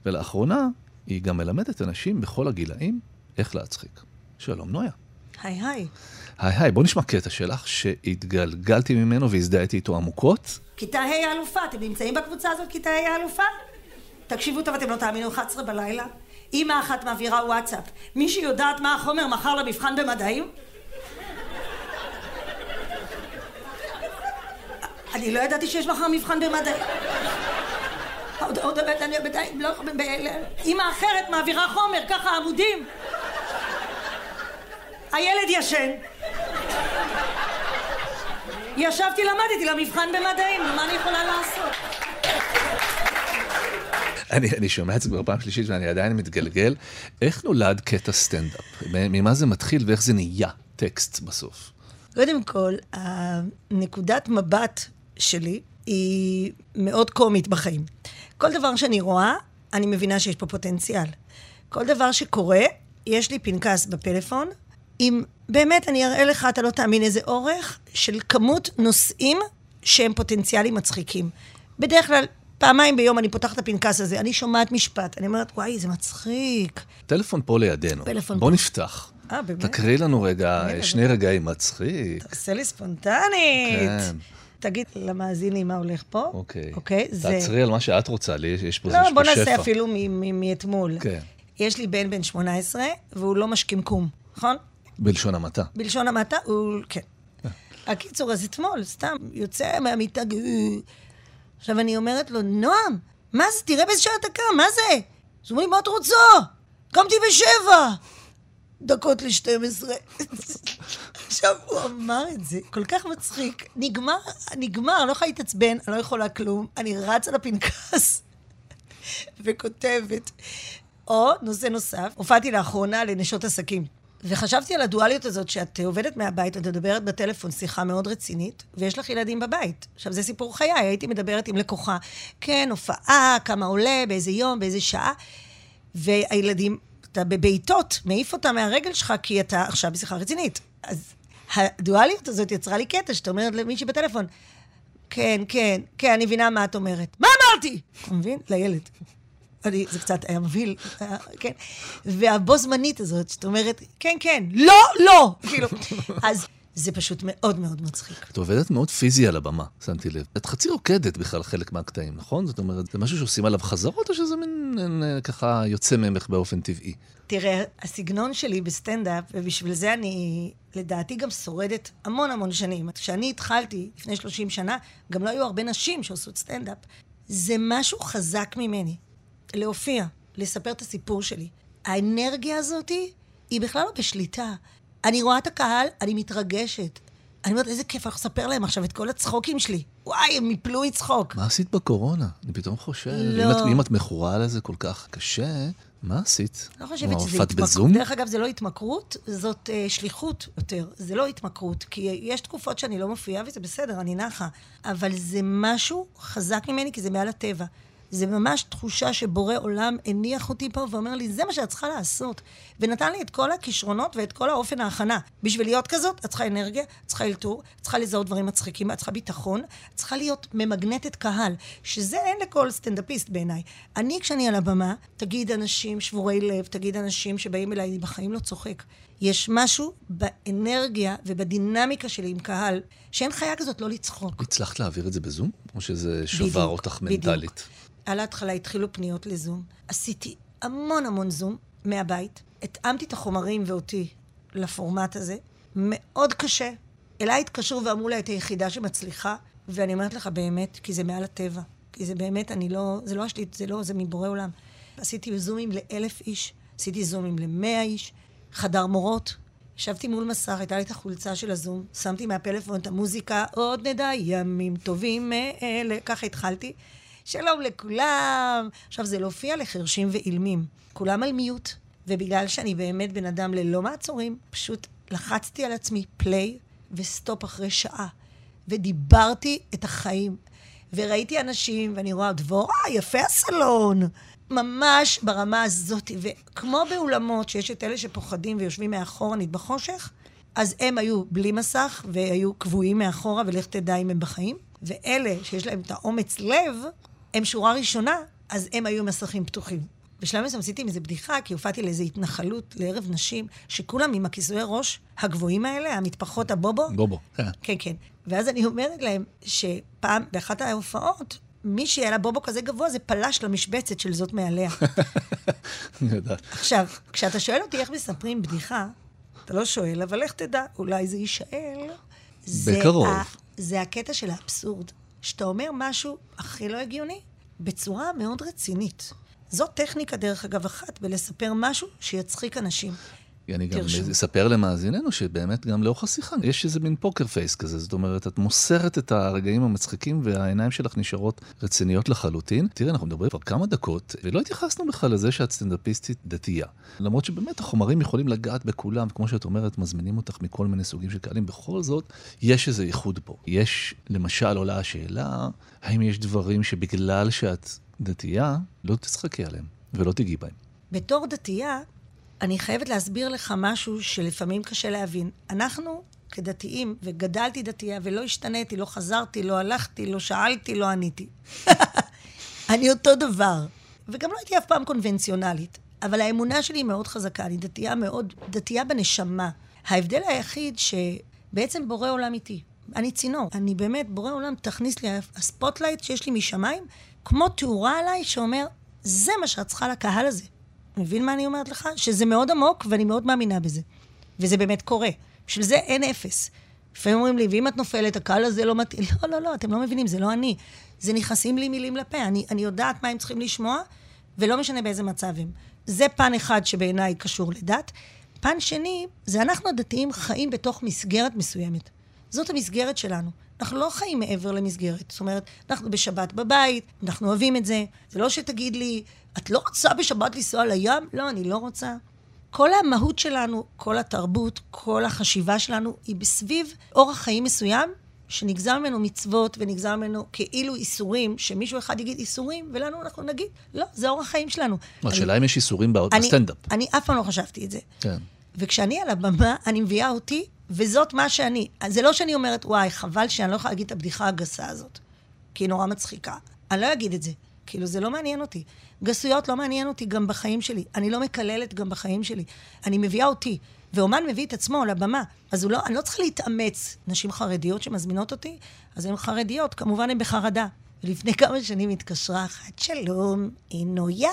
ולאחרונה היא גם מלמדת אנשים בכל הגילאים איך להצחיק. שלום נויה. היי היי. היי היי, בוא נשמע קטע שלך שהתגלגלתי ממנו והזדהיתי איתו עמוקות. כיתה ה' האלופה, אתם נמצאים בקבוצה הזאת, כיתה ה' האלופה? תקשיבו טוב, אתם לא תאמינו, 11 בלילה. אימא אחת מעבירה וואטסאפ. מישהי יודעת מה החומר מחר למבחן במדעים? אני לא ידעתי שיש מחר מבחן במדעי. אימא אחרת מעבירה חומר, ככה עמודים. הילד ישן. ישבתי, למדתי למבחן במדעים, מה אני יכולה לעשות? אני, אני שומע את זה כבר פעם שלישית ואני עדיין מתגלגל. איך נולד קטע סטנדאפ? ממה זה מתחיל ואיך זה נהיה טקסט בסוף? קודם כל, הנקודת מבט שלי היא מאוד קומית בחיים. כל דבר שאני רואה, אני מבינה שיש פה פוטנציאל. כל דבר שקורה, יש לי פנקס בפלאפון, אם באמת אני אראה לך, אתה לא תאמין איזה אורך, של כמות נושאים שהם פוטנציאלים מצחיקים. בדרך כלל, פעמיים ביום אני פותחת את הפנקס הזה, אני שומעת משפט, אני אומרת, וואי, זה מצחיק. טלפון פה לידינו. טלפון בוא פה. נפתח. אה, באמת? תקריא לנו רגע שני רגעים מצחיק. תעשה לי ספונטנית. כן. תגיד למאזינים מה הולך פה. אוקיי. אוקיי, זה... תעצרי על מה שאת רוצה, לי יש פה, לא, שפע. לא, בוא נעשה אפילו מאתמול. כן. יש לי בן בן 18, והוא לא משכמקום, נכון? בלשון המעטה. בלשון המעטה, הוא... כן. הקיצור, אז אתמול, סתם, יוצא מהמיטה, עכשיו אני אומרת לו, נועם, מה זה? תראה באיזה שעה אתה קם, מה זה? אז הוא אומר לי, מה את רוצה? קמתי בשבע. דקות ל-12. עכשיו, הוא אמר את זה, כל כך מצחיק. נגמר, נגמר, אני לא יכולה להתעצבן, אני לא יכולה כלום. אני רצה לפנקס וכותבת. או, נושא נוסף, הופעתי לאחרונה לנשות עסקים. וחשבתי על הדואליות הזאת, שאת עובדת מהבית, את מדברת בטלפון שיחה מאוד רצינית, ויש לך ילדים בבית. עכשיו, זה סיפור חיי, הייתי מדברת עם לקוחה. כן, הופעה, כמה עולה, באיזה יום, באיזה שעה, והילדים, אתה בבעיטות, מעיף אותם מהרגל שלך, כי אתה עכשיו בשיחה רצינית. אז הדואליות הזאת יצרה לי קטע, שאתה אומרת למישהי בטלפון, כן, כן, כן, אני מבינה מה את אומרת. מה אמרתי? אתה מבין? לילד. אני, זה קצת היה מבהיל, כן? והבו זמנית הזאת, זאת אומרת, כן, כן, לא, לא! כאילו, אז זה פשוט מאוד מאוד מצחיק. את עובדת מאוד פיזי על הבמה, שמתי לב. את חצי רוקדת בכלל חלק מהקטעים, נכון? זאת אומרת, זה משהו שעושים עליו חזרות, או שזה מין, מין ככה יוצא ממך באופן טבעי? תראה, הסגנון שלי בסטנדאפ, ובשביל זה אני, לדעתי, גם שורדת המון המון שנים. כשאני התחלתי, לפני 30 שנה, גם לא היו הרבה נשים שעושות סטנדאפ. זה משהו חזק ממני. להופיע, לספר את הסיפור שלי. האנרגיה הזאת היא בכלל לא בשליטה. אני רואה את הקהל, אני מתרגשת. אני אומרת, איזה כיף, אני לספר להם עכשיו את כל הצחוקים שלי. וואי, הם יפלו מצחוק. מה עשית בקורונה? אני פתאום חושב. לא. אם את, אם את מכורה לזה כל כך קשה, מה עשית? לא חושבת שזה התמכרות. דרך אגב, זה לא התמכרות, זאת uh, שליחות יותר. זה לא התמכרות, כי יש תקופות שאני לא מופיעה וזה בסדר, אני נחה. אבל זה משהו חזק ממני, כי זה מעל הטבע. זה ממש תחושה שבורא עולם הניח אותי פה ואומר לי, זה מה שאת צריכה לעשות. ונתן לי את כל הכישרונות ואת כל האופן ההכנה. בשביל להיות כזאת, את צריכה אנרגיה, את צריכה אלתור, את צריכה לזהות דברים מצחיקים, את צריכה ביטחון, את צריכה להיות ממגנטת קהל, שזה אין לכל סטנדאפיסט בעיניי. אני, כשאני על הבמה, תגיד אנשים שבורי לב, תגיד אנשים שבאים אליי, בחיים לא צוחק. יש משהו באנרגיה ובדינמיקה שלי עם קהל, שאין חיה כזאת לא לצחוק. הצלחת להעביר את זה בזום? או שזה שבר בדיוק, אותך מנטלית? בדיוק. על ההתחלה התחילו פניות לזום. עשיתי המון המון זום מהבית. התאמתי את החומרים ואותי לפורמט הזה. מאוד קשה. אליי התקשרו ואמרו לה את היחידה שמצליחה, ואני אומרת לך באמת, כי זה מעל הטבע. כי זה באמת, אני לא, זה לא השליט, זה לא, זה מבורא עולם. עשיתי זומים לאלף איש, עשיתי זומים למאה איש, חדר מורות. ישבתי מול מסך, הייתה לי את החולצה של הזום, שמתי מהפלאפון את המוזיקה, עוד נדע ימים טובים מאלה, ככה התחלתי. שלום לכולם. עכשיו, זה להופיע לחרשים ואילמים. כולם על mute, ובגלל שאני באמת בן אדם ללא מעצורים, פשוט לחצתי על עצמי play ו stop אחרי שעה, ודיברתי את החיים. וראיתי אנשים, ואני רואה, דבורה, יפה הסלון. ממש ברמה הזאת. וכמו באולמות, שיש את אלה שפוחדים ויושבים מאחורנית בחושך, אז הם היו בלי מסך, והיו קבועים מאחורה, ולך תדע אם הם בחיים. ואלה שיש להם את האומץ לב, הם שורה ראשונה, אז הם היו מסכים פתוחים. בשלב מסוים עשיתי עם זה בדיחה, כי הופעתי לאיזו התנחלות, לערב נשים, שכולם עם הכיסויי ראש הגבוהים האלה, המטפחות הבובו. בובו, כן. כן, כן. ואז אני אומרת להם שפעם, באחת ההופעות, מי שהיה לה בובו כזה גבוה, זה פלש למשבצת של זאת מעליה. אני יודעת. עכשיו, כשאתה שואל אותי איך מספרים בדיחה, אתה לא שואל, אבל איך תדע, אולי זה יישאל. בקרוב. זה, ה, זה הקטע של האבסורד. שאתה אומר משהו הכי לא הגיוני, בצורה מאוד רצינית. זו טכניקה, דרך אגב, אחת, בלספר משהו שיצחיק אנשים. אני גם אספר למאזיננו שבאמת גם לאורך השיחה יש איזה מין פוקר פייס כזה, זאת אומרת, את מוסרת את הרגעים המצחיקים והעיניים שלך נשארות רציניות לחלוטין. תראה, אנחנו מדברים כבר כמה דקות, ולא התייחסנו בכלל לזה שאת סטנדאפיסטית דתייה. למרות שבאמת החומרים יכולים לגעת בכולם, וכמו שאת אומרת, מזמינים אותך מכל מיני סוגים של קהלים, בכל זאת, יש איזה ייחוד פה. יש, למשל, עולה השאלה, האם יש דברים שבגלל שאת דתייה, לא תצחקי עליהם ולא תיגעי בהם. בתור דתייה, אני חייבת להסביר לך משהו שלפעמים קשה להבין. אנחנו כדתיים, וגדלתי דתייה ולא השתניתי, לא חזרתי, לא הלכתי, לא שאלתי, לא עניתי. אני אותו דבר. וגם לא הייתי אף פעם קונבנציונלית. אבל האמונה שלי היא מאוד חזקה, אני דתייה מאוד, דתייה בנשמה. ההבדל היחיד שבעצם בורא עולם איתי. אני צינור. אני באמת, בורא עולם, תכניס לי, ה spotlight שיש לי משמיים, כמו תאורה עליי שאומר, זה מה שאת צריכה לקהל הזה. מבין מה אני אומרת לך? שזה מאוד עמוק, ואני מאוד מאמינה בזה. וזה באמת קורה. בשביל זה אין אפס. לפעמים אומרים לי, ואם את נופלת, הקהל הזה לא מתאים. לא, לא, לא, אתם לא מבינים, זה לא אני. זה נכנסים לי מילים לפה. אני, אני יודעת מה הם צריכים לשמוע, ולא משנה באיזה מצב הם. זה פן אחד שבעיניי קשור לדת. פן שני, זה אנחנו הדתיים חיים בתוך מסגרת מסוימת. זאת המסגרת שלנו. אנחנו לא חיים מעבר למסגרת. זאת אומרת, אנחנו בשבת בבית, אנחנו אוהבים את זה. זה לא שתגיד לי, את לא רוצה בשבת לנסוע לים? לא, אני לא רוצה. כל המהות שלנו, כל התרבות, כל החשיבה שלנו, היא בסביב אורח חיים מסוים, שנגזר ממנו מצוות ונגזר ממנו כאילו איסורים, שמישהו אחד יגיד איסורים, ולנו אנחנו נגיד, לא, זה אורח חיים שלנו. השאלה אם יש איסורים בסטנדאפ. אני אף פעם לא חשבתי את זה. כן. וכשאני על הבמה, אני מביאה אותי, וזאת מה שאני. זה לא שאני אומרת, וואי, חבל שאני לא יכולה להגיד את הבדיחה הגסה הזאת, כי היא נורא מצחיקה. אני לא אגיד את זה. כאילו, זה לא מעניין אותי. גסויות לא מעניין אותי גם בחיים שלי. אני לא מקללת גם בחיים שלי. אני מביאה אותי. ואומן מביא את עצמו לבמה. אז לא, אני לא צריכה להתאמץ. נשים חרדיות שמזמינות אותי, אז הן חרדיות, כמובן הן בחרדה. ולפני כמה שנים התקשרה אחת, שלום, נויה,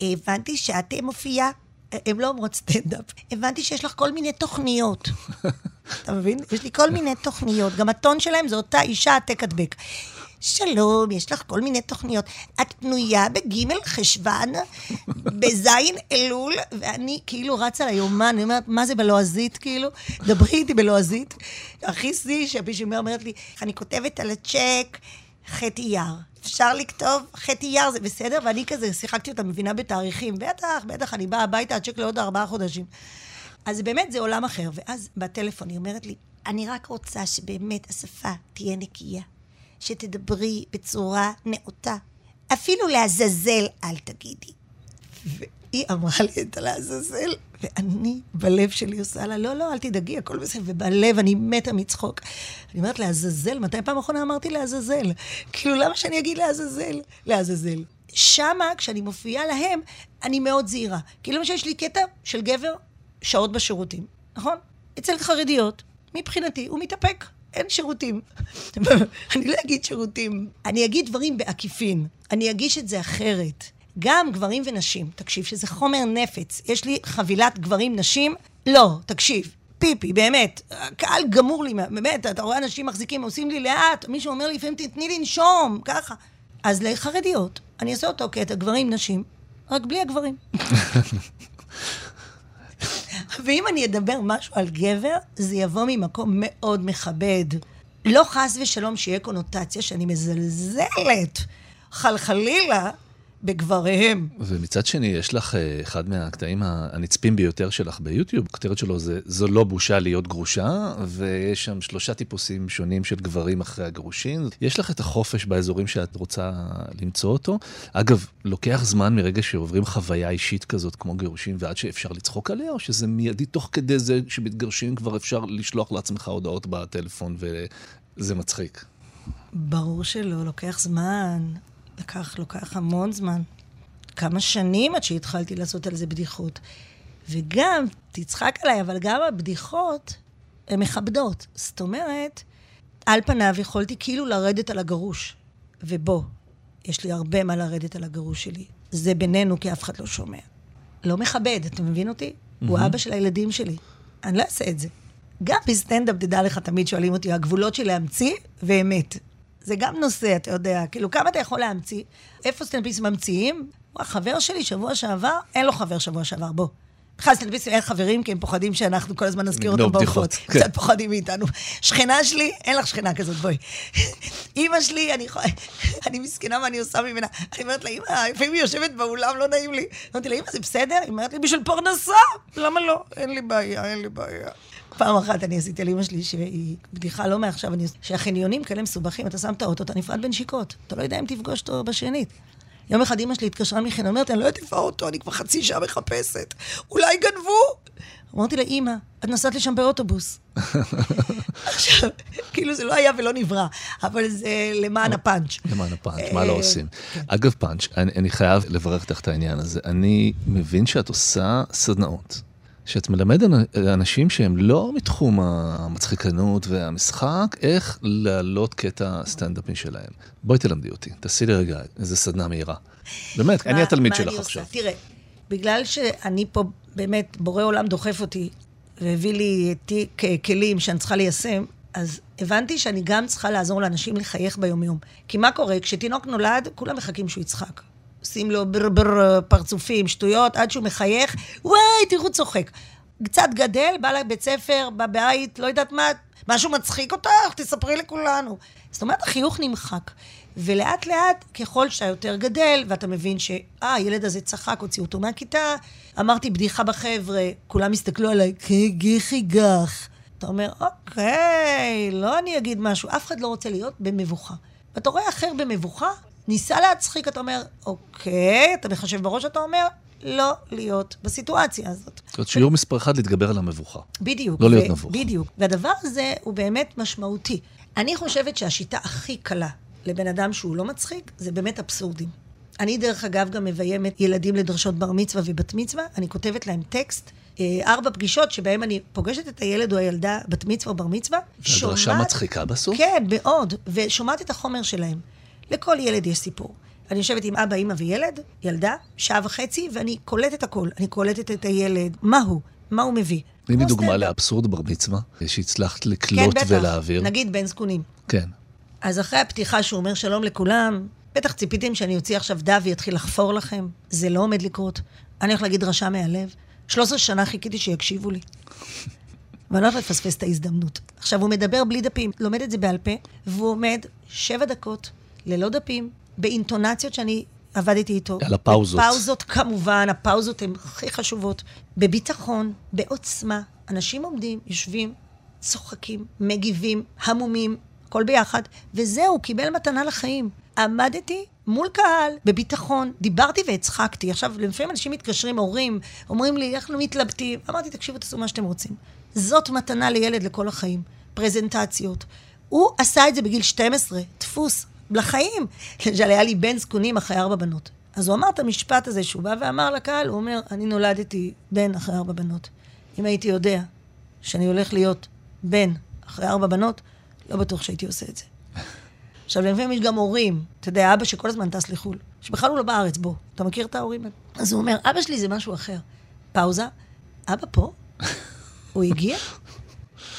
הבנתי שאת מופיעה. הן לא אומרות סטנדאפ. הבנתי שיש לך כל מיני תוכניות. אתה מבין? יש לי כל מיני תוכניות. גם הטון שלהם זה אותה אישה העתק הדבק. שלום, יש לך כל מיני תוכניות. את פנויה בגימל חשוון, בזין אלול, ואני כאילו רצה ליומן, אני אומרת, מה זה בלועזית, כאילו? דברי איתי בלועזית. הכי שיא, שמישהו אומרת לי, אני כותבת על הצ'ק חטי יער. אפשר לכתוב חטי יער, זה בסדר? ואני כזה שיחקתי אותה, מבינה בתאריכים. בטח, בטח, אני באה הביתה, הצ'ק לעוד ארבעה חודשים. אז באמת זה עולם אחר. ואז בטלפון היא אומרת לי, אני רק רוצה שבאמת השפה תהיה נקייה. שתדברי בצורה נאותה. אפילו לעזאזל אל תגידי. והיא אמרה לי את הלעזאזל, ואני בלב שלי עושה לה, לא, לא, אל תדאגי, הכל בסדר. ובלב אני מתה מצחוק. אני אומרת, לעזאזל? מתי פעם אחרונה אמרתי לעזאזל? כאילו, למה שאני אגיד לעזאזל? לעזאזל. שמה, כשאני מופיעה להם, אני מאוד זהירה. כאילו, למשל, יש לי קטע של גבר שעות בשירותים, נכון? אצל חרדיות, מבחינתי, הוא מתאפק. אין שירותים. אני לא אגיד שירותים, אני אגיד דברים בעקיפין. אני אגיש את זה אחרת. גם גברים ונשים, תקשיב, שזה חומר נפץ. יש לי חבילת גברים-נשים? לא, תקשיב. פיפי, באמת, קהל גמור לי, באמת, אתה רואה אנשים מחזיקים, עושים לי לאט, מישהו אומר לי, לפעמים תתני לנשום, ככה. אז לחרדיות, אני אעשה אותו קטע, גברים, נשים, רק בלי הגברים. ואם אני אדבר משהו על גבר, זה יבוא ממקום מאוד מכבד. לא חס ושלום שיהיה קונוטציה שאני מזלזלת, חלחלילה, בגבריהם. ומצד שני, יש לך אה, אחד מהקטעים הנצפים ביותר שלך ביוטיוב, הכותרת שלו זה "זו לא בושה להיות גרושה", ויש שם שלושה טיפוסים שונים של גברים אחרי הגרושים. יש לך את החופש באזורים שאת רוצה למצוא אותו. אגב, לוקח זמן מרגע שעוברים חוויה אישית כזאת, כמו גירושים, ועד שאפשר לצחוק עליה, או שזה מיידי תוך כדי זה שמתגרשים כבר אפשר לשלוח לעצמך הודעות בטלפון וזה מצחיק? ברור שלא, לוקח זמן. לקח, לוקח המון זמן. כמה שנים עד שהתחלתי לעשות על זה בדיחות. וגם, תצחק עליי, אבל גם הבדיחות הן מכבדות. זאת אומרת, על פניו יכולתי כאילו לרדת על הגרוש. ובוא, יש לי הרבה מה לרדת על הגרוש שלי. זה בינינו, כי אף אחד לא שומע. לא מכבד, אתה מבין אותי? Mm-hmm. הוא אבא של הילדים שלי. אני לא אעשה את זה. גם בסטנדאפ, תדע לך, תמיד שואלים אותי, הגבולות של להמציא ואמת. זה גם נושא, אתה יודע. כאילו, כמה אתה יכול להמציא? איפה סטנדאפיסטים ממציאים? החבר שלי שבוע שעבר, אין לו חבר שבוע שעבר, בוא. בכלל סטנדאפיסטים אין חברים, כי הם פוחדים שאנחנו כל הזמן נזכיר אותם באורחות. כן. קצת פוחדים מאיתנו. שכנה שלי, אין לך שכנה כזאת, בואי. אימא שלי, אני, אני מסכנה מה אני עושה ממנה. אני אומרת לה, אימא, לפעמים היא יושבת באולם, לא נעים לי. אמרתי לה, אימא, זה בסדר? היא אומרת לי, בשביל פרנסה. למה לא? אין לי בעיה, אין לי בעיה. פעם אחת אני עשיתי על אימא שלי, שהיא בדיחה לא מעכשיו, אני... שהחניונים כאלה מסובכים, אתה שם את האוטו, אתה נפרד בנשיקות. אתה לא יודע אם תפגוש אותו בשנית. יום אחד אימא שלי התקשרה מחן, אומרת, אני לא יודעת איפה האוטו, אני כבר חצי שעה מחפשת. אולי גנבו? אמרתי לה, אימא, את נסעת לשם באוטובוס. עכשיו, כאילו זה לא היה ולא נברא, אבל זה למען הפאנץ'. למען הפאנץ', מה לא אה, עושים? כן. אגב פאנץ', אני חייב לברך אותך את העניין הזה. אני מבין שאת עושה סדנאות. שאת מלמד אנשים שהם לא מתחום המצחיקנות והמשחק, איך להעלות קטע סטנדאפים שלהם. בואי תלמדי אותי, תעשי לי רגע איזה סדנה מהירה. באמת, אני התלמיד שלך עכשיו. תראה, בגלל שאני פה, באמת, בורא עולם דוחף אותי, והביא לי תיק כלים שאני צריכה ליישם, אז הבנתי שאני גם צריכה לעזור לאנשים לחייך ביומיום. כי מה קורה? כשתינוק נולד, כולם מחכים שהוא יצחק. עושים לו בר בר פרצופים, שטויות, עד שהוא מחייך, וואי, תראו, צוחק. קצת גדל, בא לבית ספר, בבית, לא יודעת מה, משהו מצחיק אותך? תספרי לכולנו. זאת אומרת, החיוך נמחק. ולאט לאט, ככל שאתה יותר גדל, ואתה מבין שאה, הילד הזה צחק, הוציאו אותו מהכיתה, אמרתי בדיחה בחבר'ה, כולם הסתכלו עליי, כגיחי גח. אתה אומר, אוקיי, לא אני אגיד משהו, אף אחד לא רוצה להיות במבוכה. ואתה רואה אחר במבוכה, ניסה להצחיק, אתה אומר, אוקיי, אתה מחשב בראש, אתה אומר, לא להיות בסיטואציה הזאת. זאת אומרת, שיעור מספר אחד להתגבר על המבוכה. בדיוק. לא להיות נבוך. בדיוק. והדבר הזה הוא באמת משמעותי. אני חושבת שהשיטה הכי קלה לבן אדם שהוא לא מצחיק, זה באמת אבסורדים. אני, דרך אגב, גם מביימת ילדים לדרשות בר מצווה ובת מצווה. אני כותבת להם טקסט, אה, ארבע פגישות שבהם אני פוגשת את הילד או הילדה, בת מצווה או בר מצווה. והדרשה מצחיקה בסוף? כן, מאוד. ושומעת את החומר שלהם. לכל ילד יש סיפור. אני יושבת עם אבא, אימא וילד, ילדה, שעה וחצי, ואני קולטת הכל. אני קולטת את הילד, מה הוא, מה הוא מביא. תני לי דוגמה לאבסורד בר מצווה, שהצלחת לקלוט כן, ולהעביר. נגיד בן זקונים. כן. אז אחרי הפתיחה שהוא אומר שלום לכולם, בטח ציפיתם שאני אוציא עכשיו דף ויתחיל לחפור לכם. זה לא עומד לקרות. אני הולך להגיד רשע מהלב. 13 שנה חיכיתי שיקשיבו לי. ואני לא הולכת לפספס את ההזדמנות. עכשיו, הוא מדבר בלי דפים, לומד את זה בעל פה, והוא עומד שבע דקות, ללא דפים, באינטונציות שאני עבדתי איתו. על הפאוזות. פאוזות, כמובן, הפאוזות הן הכי חשובות. בביטחון, בעוצמה, אנשים עומדים, יושבים, צוחקים, מגיבים, המומים, הכל ביחד, וזהו, קיבל מתנה לחיים. עמדתי מול קהל, בביטחון, דיברתי והצחקתי. עכשיו, לפעמים אנשים מתקשרים, הורים, אומרים לי, איך לא מתלבטים? אמרתי, תקשיבו, תעשו מה שאתם רוצים. זאת מתנה לילד לכל החיים. פרזנטציות. הוא עשה את זה בגיל 12, דפוס, לחיים. למשל, היה לי בן זקונים אחרי ארבע בנות. אז הוא אמר את המשפט הזה, שהוא בא ואמר לקהל, הוא אומר, אני נולדתי בן אחרי ארבע בנות. אם הייתי יודע שאני הולך להיות בן אחרי ארבע בנות, לא בטוח שהייתי עושה את זה. עכשיו, לפעמים יש גם הורים, אתה יודע, אבא שכל הזמן טס לחו"ל, שבכלל הוא לא בארץ, בוא. אתה מכיר את ההורים האלה? אז הוא אומר, אבא שלי זה משהו אחר. פאוזה, אבא פה? הוא הגיע?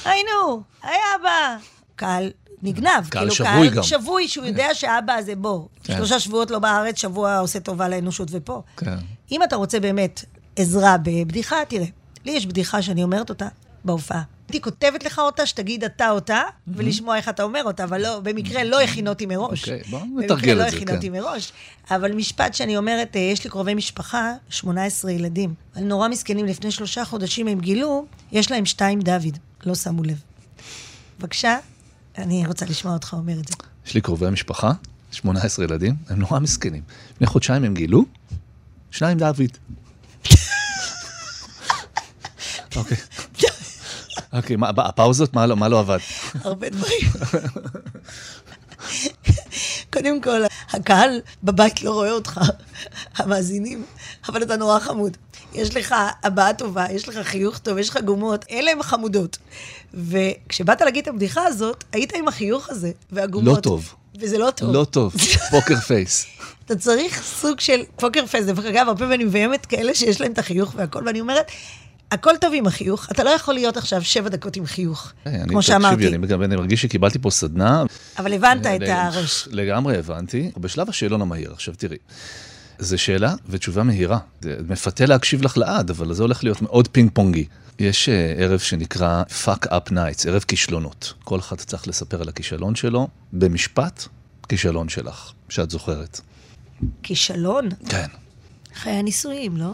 היינו, היי אבא. קהל נגנב. קהל כאילו, שבוי קהל גם. שבוי, שהוא יודע שאבא הזה בוא. כן. שלושה שבועות לא בארץ, שבוע עושה טובה לאנושות ופה. כן. אם אתה רוצה באמת עזרה בבדיחה, תראה, לי יש בדיחה שאני אומרת אותה בהופעה. הייתי כותבת לך אותה, שתגיד אתה אותה, mm-hmm. ולשמוע איך אתה אומר אותה, אבל לא, במקרה לא הכין אותי מראש. אוקיי, בוא נתרגל את זה, כן. במקרה לא הכין אותי מראש. אבל משפט שאני אומרת, אה, יש לי קרובי משפחה, 18 ילדים. אבל נורא מסכנים, לפני שלושה חודשים הם גילו, יש להם שתיים דוד, לא שמו לב. בבקשה, אני רוצה לשמוע אותך אומר את זה. יש לי קרובי משפחה, 18 ילדים, הם נורא מסכנים. לפני חודשיים הם גילו, שניים דוד. אוקיי. אוקיי, הפאוזות, לא, מה לא עבד? הרבה דברים. קודם כל, הקהל בבית לא רואה אותך, המאזינים, אבל אתה נורא חמוד. יש לך הבעה טובה, יש לך חיוך טוב, יש לך גומות, אלה הם חמודות. וכשבאת להגיד את הבדיחה הזאת, היית עם החיוך הזה, והגומות. לא טוב. וזה לא טוב. לא טוב, פוקר פייס. אתה צריך סוג של poker face. דרך אגב, הרבה פעמים אני מביימת כאלה שיש להם את החיוך והכל, ואני אומרת, הכל טוב עם החיוך, אתה לא יכול להיות עכשיו שבע דקות עם חיוך, אה, כמו שאמרתי. תקשיבי, אני מרגיש שקיבלתי פה סדנה. אבל הבנת את הרש. לגמרי הבנתי. בשלב השאלון המהיר, עכשיו תראי. זו שאלה ותשובה מהירה. זה מפתה להקשיב לך לעד, אבל זה הולך להיות מאוד פינג פונגי. יש אה, ערב שנקרא fuck up nights, ערב כישלונות. כל אחד צריך לספר על הכישלון שלו במשפט, כישלון שלך, שאת זוכרת. כישלון? כן. חיי הנישואים, לא?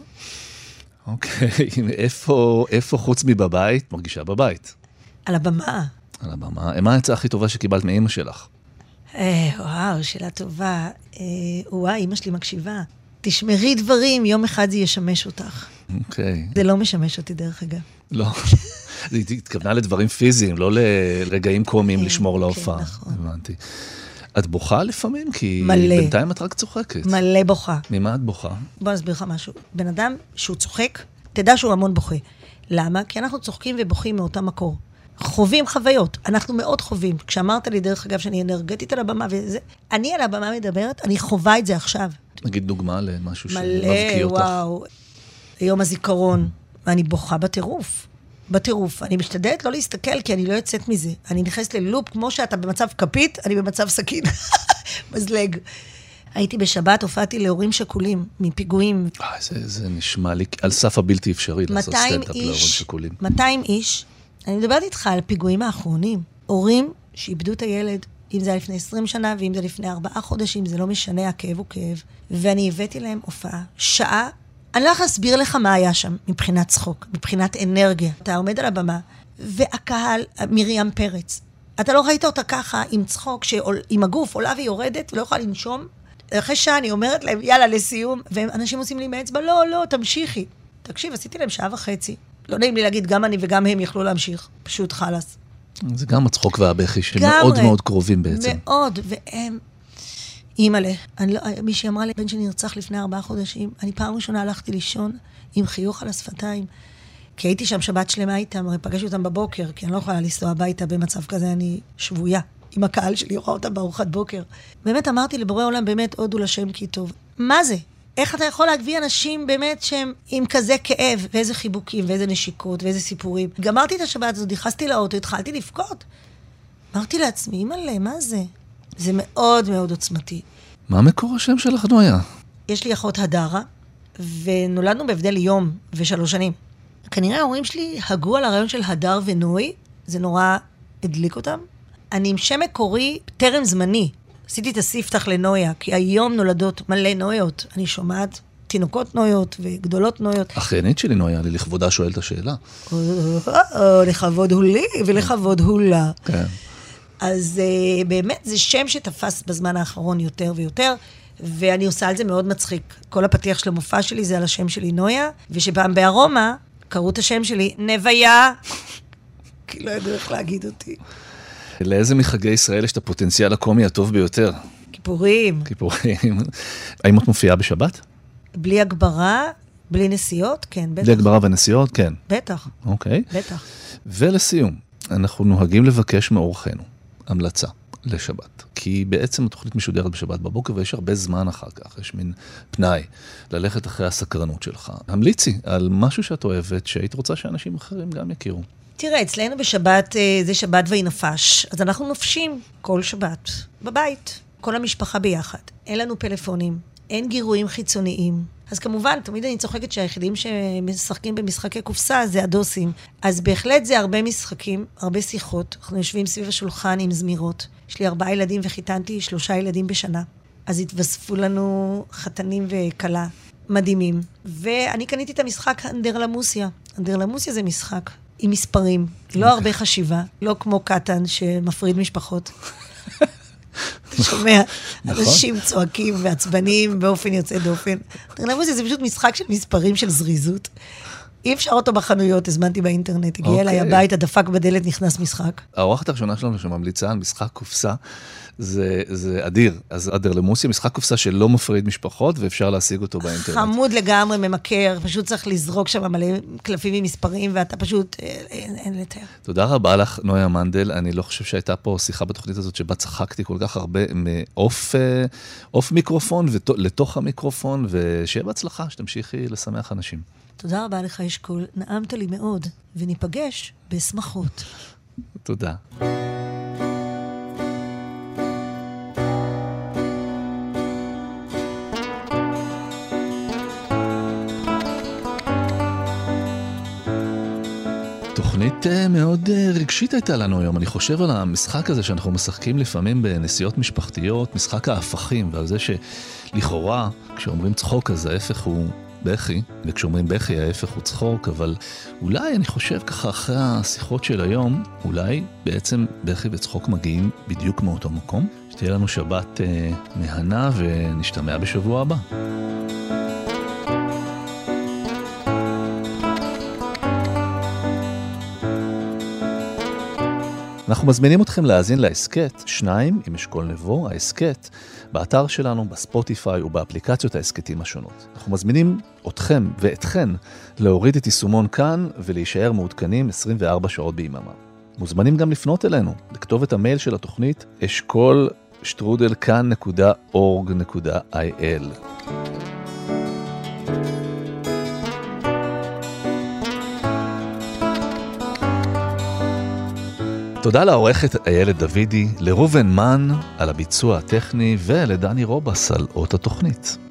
אוקיי, איפה, איפה חוץ מבבית, מרגישה בבית? על הבמה. על הבמה. מה העצה הכי טובה שקיבלת מאימא שלך? אה, וואו, שאלה טובה. אה, וואי, אימא שלי מקשיבה. תשמרי דברים, יום אחד זה ישמש אותך. אוקיי. זה לא משמש אותי, דרך אגב. לא. היא התכוונה לדברים פיזיים, לא לרגעים קומיים כן, לשמור כן, להופעה. נכון. הבנתי. את בוכה לפעמים? כי מלא. בינתיים את רק צוחקת. מלא בוכה. ממה את בוכה? בוא נסביר לך משהו. בן אדם שהוא צוחק, תדע שהוא המון בוכה. למה? כי אנחנו צוחקים ובוכים מאותה מקור. חווים חוויות, אנחנו מאוד חווים. כשאמרת לי, דרך אגב, שאני אנרגטית על הבמה וזה, אני על הבמה מדברת, אני חווה את זה עכשיו. נגיד דוגמה למשהו שמבקיא אותך. מלא, וואו. יום הזיכרון, ואני בוכה בטירוף. בטירוף. אני משתדלת לא להסתכל, כי אני לא יוצאת מזה. אני נכנסת ללופ, כמו שאתה במצב כפית, אני במצב סכין. מזלג. הייתי בשבת, הופעתי להורים שכולים מפיגועים. אה, זה, זה נשמע לי על סף הבלתי אפשרי לעשות סטנדאפ להורים שכולים. 200 איש, אני מדברת איתך על הפיגועים האחרונים. הורים שאיבדו את הילד, אם זה היה לפני 20 שנה ואם זה לפני ארבעה חודשים, זה לא משנה, הכאב הוא כאב. ואני הבאתי להם הופעה, שעה אני לא יכולה להסביר לך מה היה שם מבחינת צחוק, מבחינת אנרגיה. אתה עומד על הבמה, והקהל, מרים פרץ, אתה לא ראית אותה ככה עם צחוק, עם הגוף עולה ויורדת ולא יכולה לנשום. אחרי שעה אני אומרת להם, יאללה, לסיום, ואנשים עושים לי עם האצבע, לא, לא, תמשיכי. תקשיב, עשיתי להם שעה וחצי. לא נעים לי להגיד, גם אני וגם הם יכלו להמשיך. פשוט חלאס. זה גם הצחוק והבכי שמאוד מאוד קרובים בעצם. מאוד, והם אימא'לה, לא, מישהי אמרה לי, בן שלי נרצח לפני ארבעה חודשים, אני פעם ראשונה הלכתי לישון עם חיוך על השפתיים. כי הייתי שם שבת שלמה איתם, הרי פגשתי אותם בבוקר, כי אני לא יכולה לנסוע הביתה במצב כזה, אני שבויה. עם הקהל שלי, רואה אותם בארוחת בוקר. באמת אמרתי לבורא עולם, באמת, הודו לשם כי טוב. מה זה? איך אתה יכול להביא אנשים באמת שהם עם כזה כאב, ואיזה חיבוקים, ואיזה נשיקות, ואיזה סיפורים. גמרתי את השבת הזאת, נכנסתי לאוטו, התחלתי לבכות. אמרתי לעצמי, אימא'לה, מה זה? זה מאוד מאוד עוצמתי. מה מקור השם שלך, נויה? יש לי אחות הדרה, ונולדנו בהבדל יום ושלוש שנים. כנראה ההורים שלי הגו על הרעיון של הדר ונוי, זה נורא הדליק אותם. אני עם שם מקורי טרם זמני. עשיתי את הספתח לנויה, כי היום נולדות מלא נויות. אני שומעת תינוקות נויות וגדולות נויות. אחיינית שלי נויה, אני לכבודה שואל את השאלה. לכבוד הוא לי ולכבוד הוא לה. כן. אז uh, באמת זה שם שתפס בזמן האחרון יותר ויותר. ואני עושה על זה מאוד מצחיק. כל הפתיח של המופע שלי זה על השם שלי נויה, ושפעם בארומה קראו את השם שלי נוויה, כי לא ידעו איך להגיד אותי. לאיזה מחגי ישראל יש את הפוטנציאל הקומי הטוב ביותר? כיפורים. כיפורים. האם את מופיעה בשבת? בלי הגברה, בלי נסיעות, כן, בטח. בלי הגברה ונסיעות, כן. בטח. אוקיי. בטח. ולסיום, אנחנו נוהגים לבקש מאורחנו המלצה לשבת. כי בעצם התוכנית משודרת בשבת בבוקר ויש הרבה זמן אחר כך, יש מין פנאי ללכת אחרי הסקרנות שלך. המליצי על משהו שאת אוהבת, שהיית רוצה שאנשים אחרים גם יכירו. תראה, אצלנו בשבת אה, זה שבת ויהי נפש, אז אנחנו נופשים כל שבת בבית, כל המשפחה ביחד. אין לנו פלאפונים, אין גירויים חיצוניים. אז כמובן, תמיד אני צוחקת שהיחידים שמשחקים במשחקי קופסה זה הדוסים. אז בהחלט זה הרבה משחקים, הרבה שיחות. אנחנו יושבים סביב השולחן עם זמירות. יש לי ארבעה ילדים וחיתנתי שלושה ילדים בשנה. אז התווספו לנו חתנים וכלה מדהימים. ואני קניתי את המשחק אנדרלמוסיה. אנדרלמוסיה זה משחק עם מספרים, לא הרבה חשיבה, לא כמו קטן שמפריד משפחות. אתה שומע נכון. אנשים צועקים ועצבניים באופן יוצא דופן. זה פשוט משחק של מספרים של זריזות. אי אפשר אותו בחנויות, הזמנתי באינטרנט, הגיע אליי אוקיי. הביתה, דפק בדלת, נכנס משחק. האורחת הראשונה שלנו שממליצה על משחק קופסה, זה, זה אדיר. אז אדר למוסי, משחק קופסה שלא מפריד משפחות, ואפשר להשיג אותו באינטרנט. חמוד לגמרי, ממכר, פשוט צריך לזרוק שם מלא קלפים עם מספרים, ואתה פשוט, אה, אין, אין לתאר. תודה רבה לך, נויה מנדל. אני לא חושב שהייתה פה שיחה בתוכנית הזאת שבה צחקתי כל כך הרבה מעוף אה, מיקרופון לתוך המיקרופון, ושיהיה בהצלחה, שתמשיכי לשמח אנשים. תודה רבה לך, אשכול. נעמת לי מאוד, וניפגש בשמחות. תודה. תוכנית אה, מאוד אה, רגשית הייתה לנו היום. אני חושב על המשחק הזה שאנחנו משחקים לפעמים בנסיעות משפחתיות, משחק ההפכים, ועל זה שלכאורה, כשאומרים צחוק אז ההפך הוא בכי, וכשאומרים בכי ההפך הוא צחוק, אבל אולי אני חושב ככה אחרי השיחות של היום, אולי בעצם בכי וצחוק מגיעים בדיוק מאותו מקום. שתהיה לנו שבת אה, מהנה ונשתמע בשבוע הבא. אנחנו מזמינים אתכם להאזין להסכת, שניים עם אשכול נבו, ההסכת, באתר שלנו, בספוטיפיי ובאפליקציות ההסכתים השונות. אנחנו מזמינים אתכם ואתכן להוריד את יישומון כאן ולהישאר מעודכנים 24 שעות ביממה. מוזמנים גם לפנות אלינו, לכתוב את המייל של התוכנית אשכול שטרודל כאן.org.il. תודה לעורכת איילת דוידי, לראובן מן על הביצוע הטכני ולדני רובס על אות התוכנית.